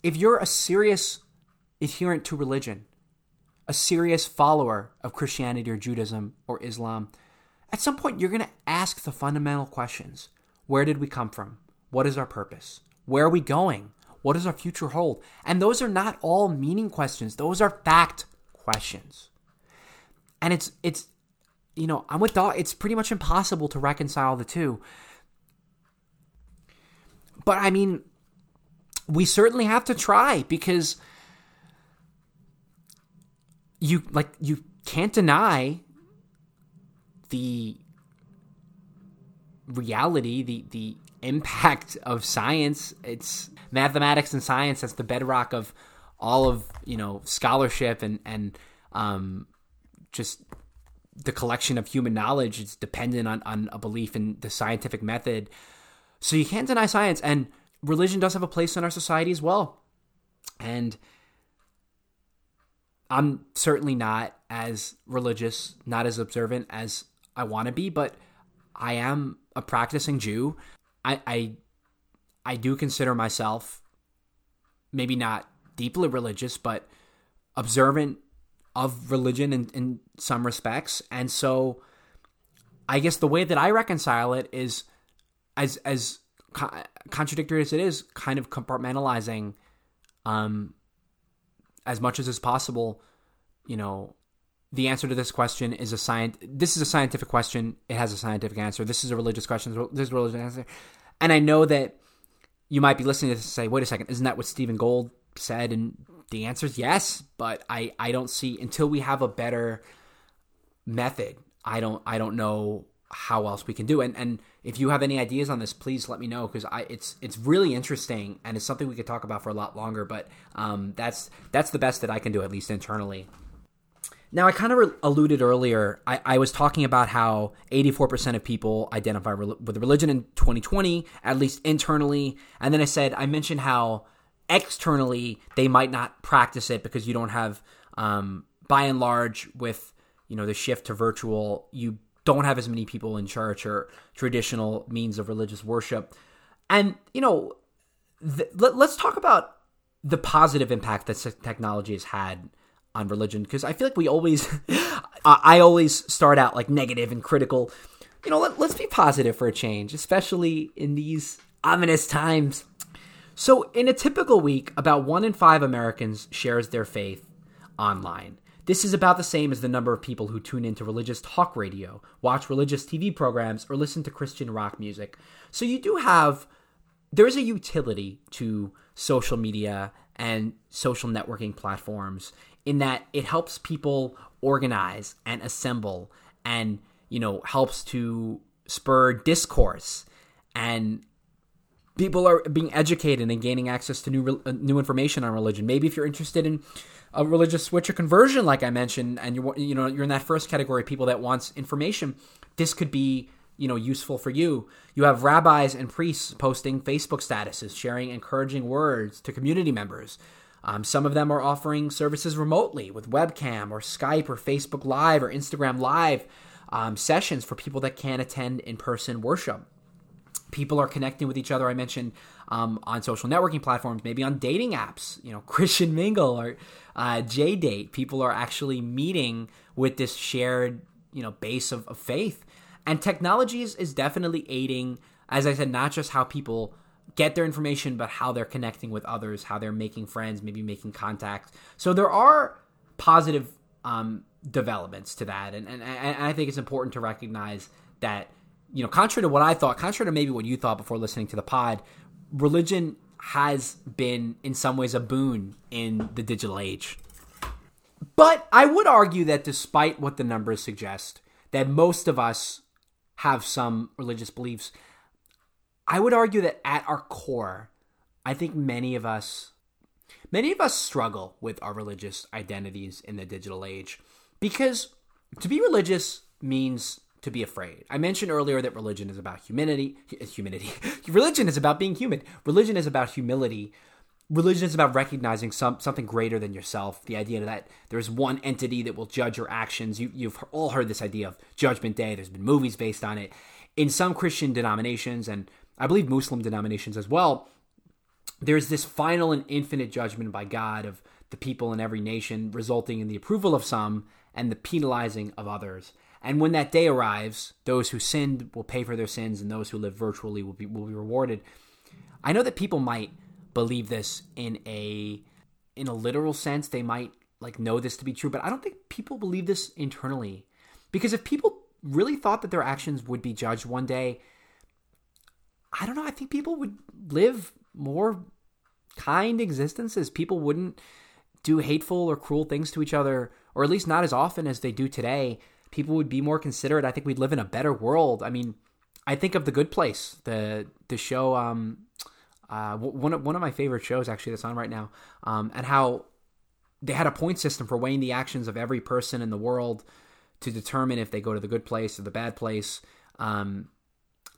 if you're a serious adherent to religion, a serious follower of Christianity or Judaism or Islam, at some point you're going to ask the fundamental questions. Where did we come from? What is our purpose? Where are we going? What does our future hold? And those are not all meaning questions. Those are fact questions. And it's it's you know, I'm with Daw it's pretty much impossible to reconcile the two. But I mean, we certainly have to try because you like you can't deny the reality, the the impact of science. It's mathematics and science that's the bedrock of all of you know scholarship and and um, just the collection of human knowledge. is dependent on on a belief in the scientific method. So you can't deny science, and religion does have a place in our society as well. And I'm certainly not as religious, not as observant as I want to be, but I am a practicing Jew. I, I I do consider myself maybe not deeply religious, but observant of religion in, in some respects. And so I guess the way that I reconcile it is as as co- contradictory as it is, kind of compartmentalizing um as much as is possible, you know, the answer to this question is a science. This is a scientific question. It has a scientific answer. This is a religious question. This is a religious answer. And I know that you might be listening to this and say, "Wait a second, isn't that what Stephen Gould said?" And the answer is yes, but I I don't see until we have a better method. I don't I don't know how else we can do. And and if you have any ideas on this, please let me know because I it's it's really interesting and it's something we could talk about for a lot longer. But um, that's that's the best that I can do at least internally. Now, I kind of re- alluded earlier. I, I, was talking about how 84% of people identify re- with religion in 2020, at least internally. And then I said, I mentioned how externally they might not practice it because you don't have, um, by and large, with you know the shift to virtual, you don't have as many people in church or traditional means of religious worship. And, you know, th- let, us talk about the positive impact that technology has had on religion because I feel like we always, I always start out like negative and critical. You know, let, let's be positive for a change, especially in these ominous times. So, in a typical week, about one in five Americans shares their faith online. This is about the same as the number of people who tune into religious talk radio, watch religious TV programs, or listen to Christian rock music. So you do have, there is a utility to social media and social networking platforms in that it helps people organize and assemble and, you know, helps to spur discourse and people are being educated and gaining access to new uh, new information on religion. Maybe if you're interested in a religious switch or conversion, like I mentioned, and you're you know you're in that first category, people that wants information, this could be you know useful for you. You have rabbis and priests posting Facebook statuses, sharing encouraging words to community members. Um, some of them are offering services remotely with webcam or Skype or Facebook Live or Instagram Live um, sessions for people that can't attend in person worship people are connecting with each other. I mentioned um, on social networking platforms, maybe on dating apps, you know, Christian Mingle or uh, JDate. People are actually meeting with this shared, you know, base of, of faith. And technology is, is definitely aiding, as I said, not just how people get their information, but how they're connecting with others, how they're making friends, maybe making contacts. So there are positive um, developments to that, and, and and I think it's important to recognize that you know, contrary to what I thought, contrary to maybe what you thought before listening to the pod, religion has been in some ways a boon in the digital age. But I would argue that despite what the numbers suggest, that most of us have some religious beliefs, I would argue that at our core, I think many of us many of us struggle with our religious identities in the digital age because to be religious means to be afraid. I mentioned earlier that religion is about humanity, uh, humanity. religion is about being human. Religion is about humility. Religion is about recognizing some something greater than yourself. The idea that there's one entity that will judge your actions. You, you've all heard this idea of Judgment Day. There's been movies based on it. In some Christian denominations and I believe Muslim denominations as well, there's this final and infinite judgment by God of the people in every nation, resulting in the approval of some and the penalizing of others. And when that day arrives, those who sinned will pay for their sins, and those who live virtually will be will be rewarded. I know that people might believe this in a in a literal sense. They might like know this to be true, but I don't think people believe this internally. Because if people really thought that their actions would be judged one day, I don't know. I think people would live more kind existences. People wouldn't do hateful or cruel things to each other, or at least not as often as they do today. People would be more considerate. I think we'd live in a better world. I mean, I think of the Good Place, the the show. Um, uh, one of one of my favorite shows actually that's on right now, um, and how they had a point system for weighing the actions of every person in the world to determine if they go to the good place or the bad place. Um,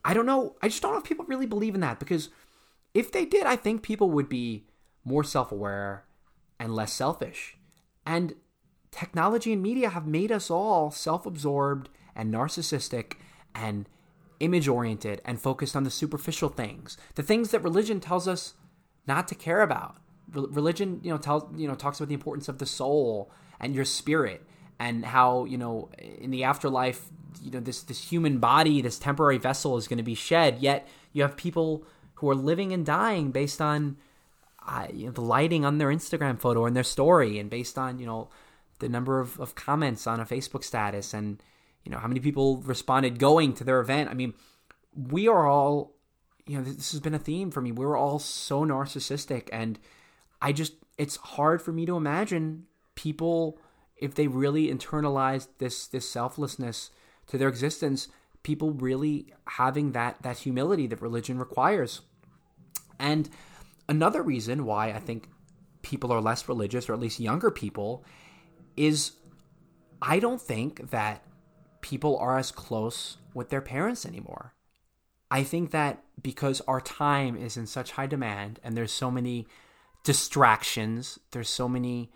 I don't know. I just don't know if people really believe in that because if they did, I think people would be more self aware and less selfish. And technology and media have made us all self absorbed and narcissistic and image oriented and focused on the superficial things, the things that religion tells us not to care about. religion, you know, tells you know talks about the importance of the soul and your spirit and how you know in the afterlife, you know this this human body, this temporary vessel is going to be shed. Yet you have people who are living and dying based on uh, you know, the lighting on their Instagram photo and their story, and based on you know the number of, of comments on a Facebook status, and you know how many people responded going to their event. I mean, we are all you know this has been a theme for me. We're all so narcissistic, and I just it's hard for me to imagine people if they really internalize this this selflessness to their existence people really having that that humility that religion requires and another reason why I think people are less religious, or at least younger people, is I don't think that people are as close with their parents anymore. I think that because our time is in such high demand and there's so many distractions, there's so many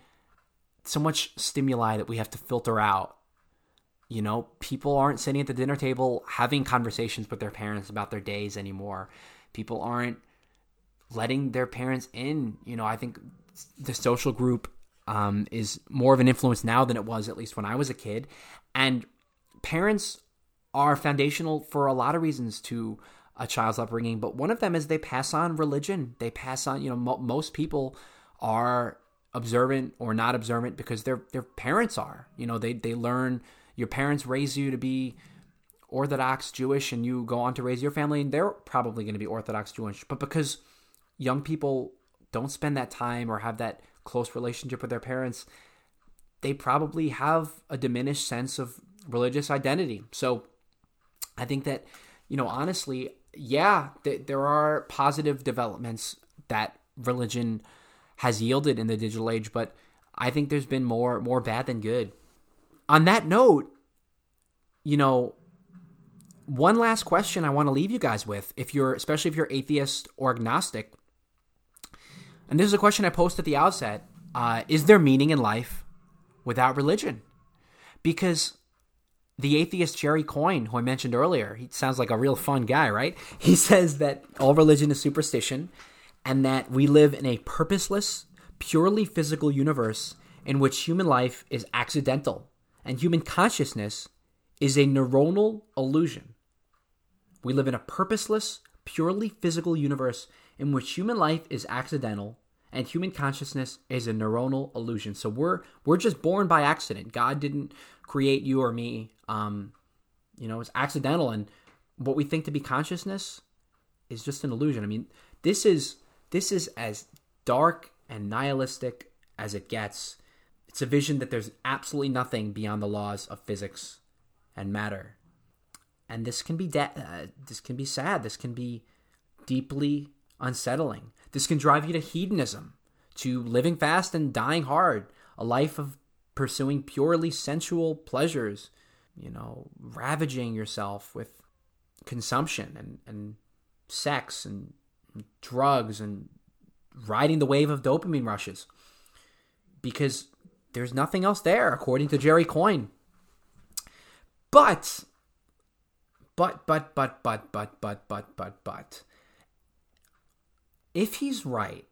so much stimuli that we have to filter out. You know, people aren't sitting at the dinner table having conversations with their parents about their days anymore. People aren't letting their parents in. You know, I think the social group um, is more of an influence now than it was at least when I was a kid, and parents are foundational for a lot of reasons to a child's upbringing. But one of them is they pass on religion. They pass on. You know, mo- most people are observant or not observant because their their parents are. You know, they they learn. Your parents raise you to be Orthodox Jewish, and you go on to raise your family, and they're probably going to be Orthodox Jewish. But because young people don't spend that time or have that close relationship with their parents, they probably have a diminished sense of religious identity. So I think that, you know, honestly, yeah, th- there are positive developments that religion has yielded in the digital age, but I think there's been more more bad than good. On that note, you know, one last question I want to leave you guys with, if you're especially if you're atheist or agnostic, and this is a question I posed at the outset uh, Is there meaning in life without religion? Because the atheist Jerry Coyne, who I mentioned earlier, he sounds like a real fun guy, right? He says that all religion is superstition and that we live in a purposeless, purely physical universe in which human life is accidental and human consciousness is a neuronal illusion. We live in a purposeless, purely physical universe in which human life is accidental and human consciousness is a neuronal illusion. So we're we're just born by accident. God didn't create you or me. Um, you know, it's accidental, and what we think to be consciousness is just an illusion. I mean, this is this is as dark and nihilistic as it gets. It's a vision that there's absolutely nothing beyond the laws of physics and matter. And this can be de- uh, this can be sad. This can be deeply unsettling. This can drive you to hedonism, to living fast and dying hard, a life of pursuing purely sensual pleasures, you know, ravaging yourself with consumption and, and sex and drugs and riding the wave of dopamine rushes. Because there's nothing else there, according to Jerry Coyne. But, but, but, but, but, but, but, but, but, but, if he's right,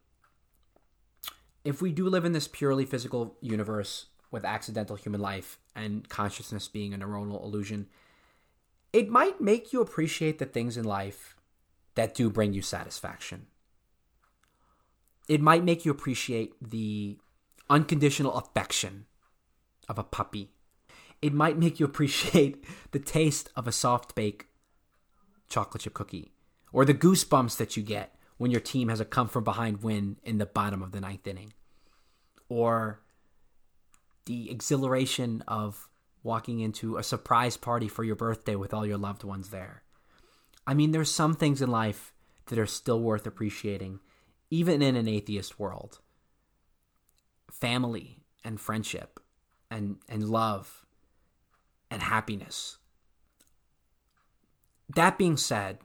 if we do live in this purely physical universe with accidental human life and consciousness being a neuronal illusion, it might make you appreciate the things in life that do bring you satisfaction. It might make you appreciate the unconditional affection of a puppy. It might make you appreciate the taste of a soft bake chocolate chip cookie or the goosebumps that you get when your team has a come from behind win in the bottom of the ninth inning or the exhilaration of walking into a surprise party for your birthday with all your loved ones there. I mean, there's some things in life that are still worth appreciating, even in an atheist world. Family and friendship and, and love and happiness. That being said,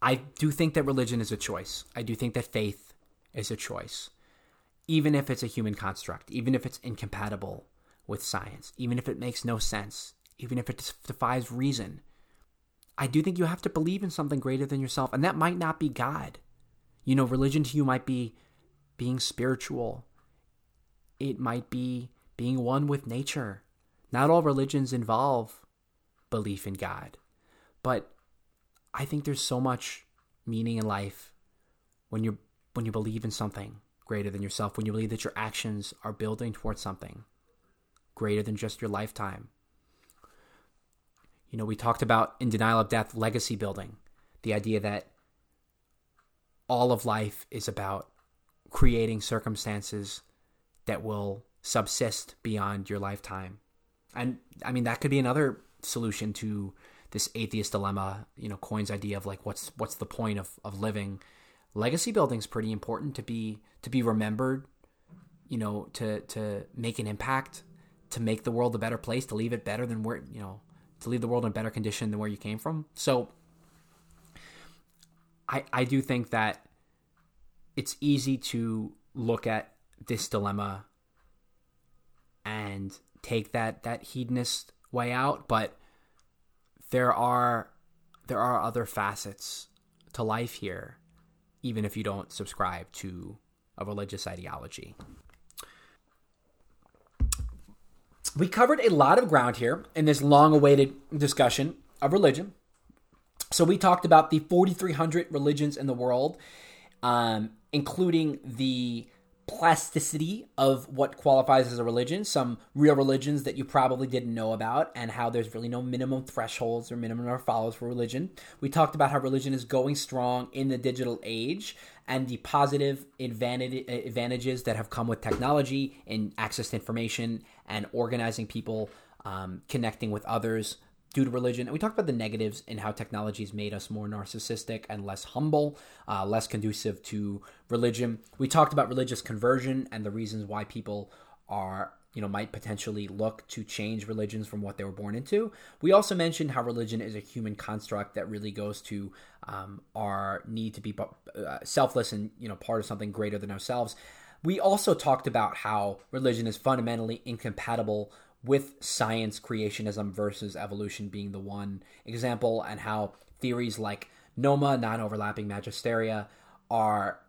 I do think that religion is a choice. I do think that faith is a choice even if it's a human construct, even if it's incompatible with science, even if it makes no sense, even if it defies reason. I do think you have to believe in something greater than yourself, and that might not be God. You know, religion to you might be being spiritual, it might be being one with nature. Not all religions involve belief in God, but I think there's so much meaning in life when you when you believe in something greater than yourself, when you believe that your actions are building towards something greater than just your lifetime. You know, we talked about in Denial of Death legacy building, the idea that all of life is about creating circumstances that will subsist beyond your lifetime. And I mean, that could be another solution to this atheist dilemma, you know, Coyne's idea of like what's what's the point of, of living. Legacy building is pretty important to be to be remembered you know to to make an impact to make the world a better place to leave it better than where you know to leave the world in better condition than where you came from. So i i do think that it's easy to look at this dilemma and take that that hedonist way out but there are there are other facets to life here even if you don't subscribe to a religious ideology. We covered a lot of ground here in this long awaited discussion of religion. So, we talked about the 4,300 religions in the world, um, including the plasticity of what qualifies as a religion, some real religions that you probably didn't know about, and how there's really no minimum thresholds or minimum follows for religion. We talked about how religion is going strong in the digital age and the positive advantages that have come with technology and access to information and organizing people, um, connecting with others due to religion. And we talked about the negatives and how technology has made us more narcissistic and less humble, uh, less conducive to religion. We talked about religious conversion and the reasons why people are you know might potentially look to change religions from what they were born into. We also mentioned how religion is a human construct that really goes to um, our need to be uh, selfless and you know part of something greater than ourselves. We also talked about how religion is fundamentally incompatible with science creationism versus evolution being the one example, and how theories like NOMA, non overlapping magisteria, are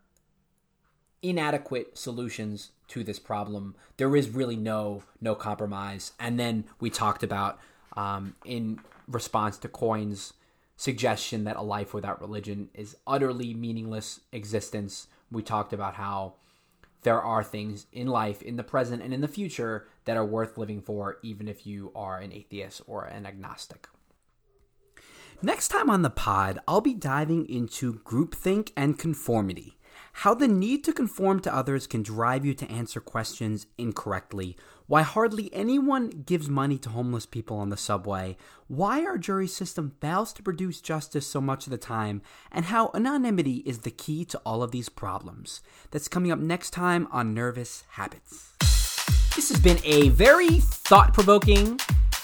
inadequate solutions to this problem. There is really no no compromise. And then we talked about um, in response to Coyne's suggestion that a life without religion is utterly meaningless existence. We talked about how there are things in life, in the present and in the future, that are worth living for, even if you are an atheist or an agnostic. Next time on the pod, I'll be diving into groupthink and conformity. How the need to conform to others can drive you to answer questions incorrectly. Why hardly anyone gives money to homeless people on the subway. Why our jury system fails to produce justice so much of the time. And how anonymity is the key to all of these problems. That's coming up next time on Nervous Habits. This has been a very thought provoking,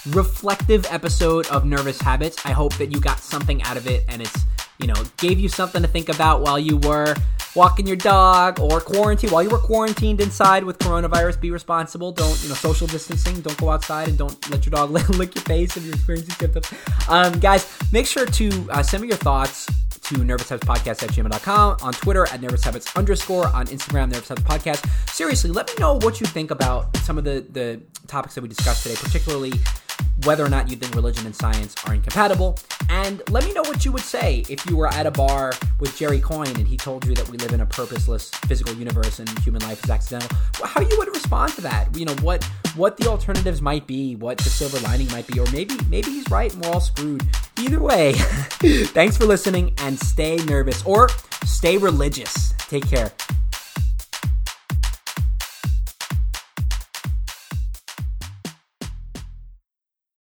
reflective episode of Nervous Habits. I hope that you got something out of it and it's, you know, gave you something to think about while you were walking your dog or quarantine while you were quarantined inside with coronavirus be responsible. Don't you know social distancing. Don't go outside and don't let your dog lick your face if you're experiencing symptoms. Um, guys make sure to uh, send me your thoughts to nervous habits podcast at gmail.com on twitter at nervous habits underscore on instagram nervous habits podcast seriously let me know what you think about some of the the topics that we discussed today particularly whether or not you think religion and science are incompatible. And let me know what you would say if you were at a bar with Jerry Coyne and he told you that we live in a purposeless physical universe and human life is accidental. How you would respond to that? You know what what the alternatives might be, what the silver lining might be, or maybe maybe he's right and we're all screwed. Either way, thanks for listening and stay nervous or stay religious. Take care.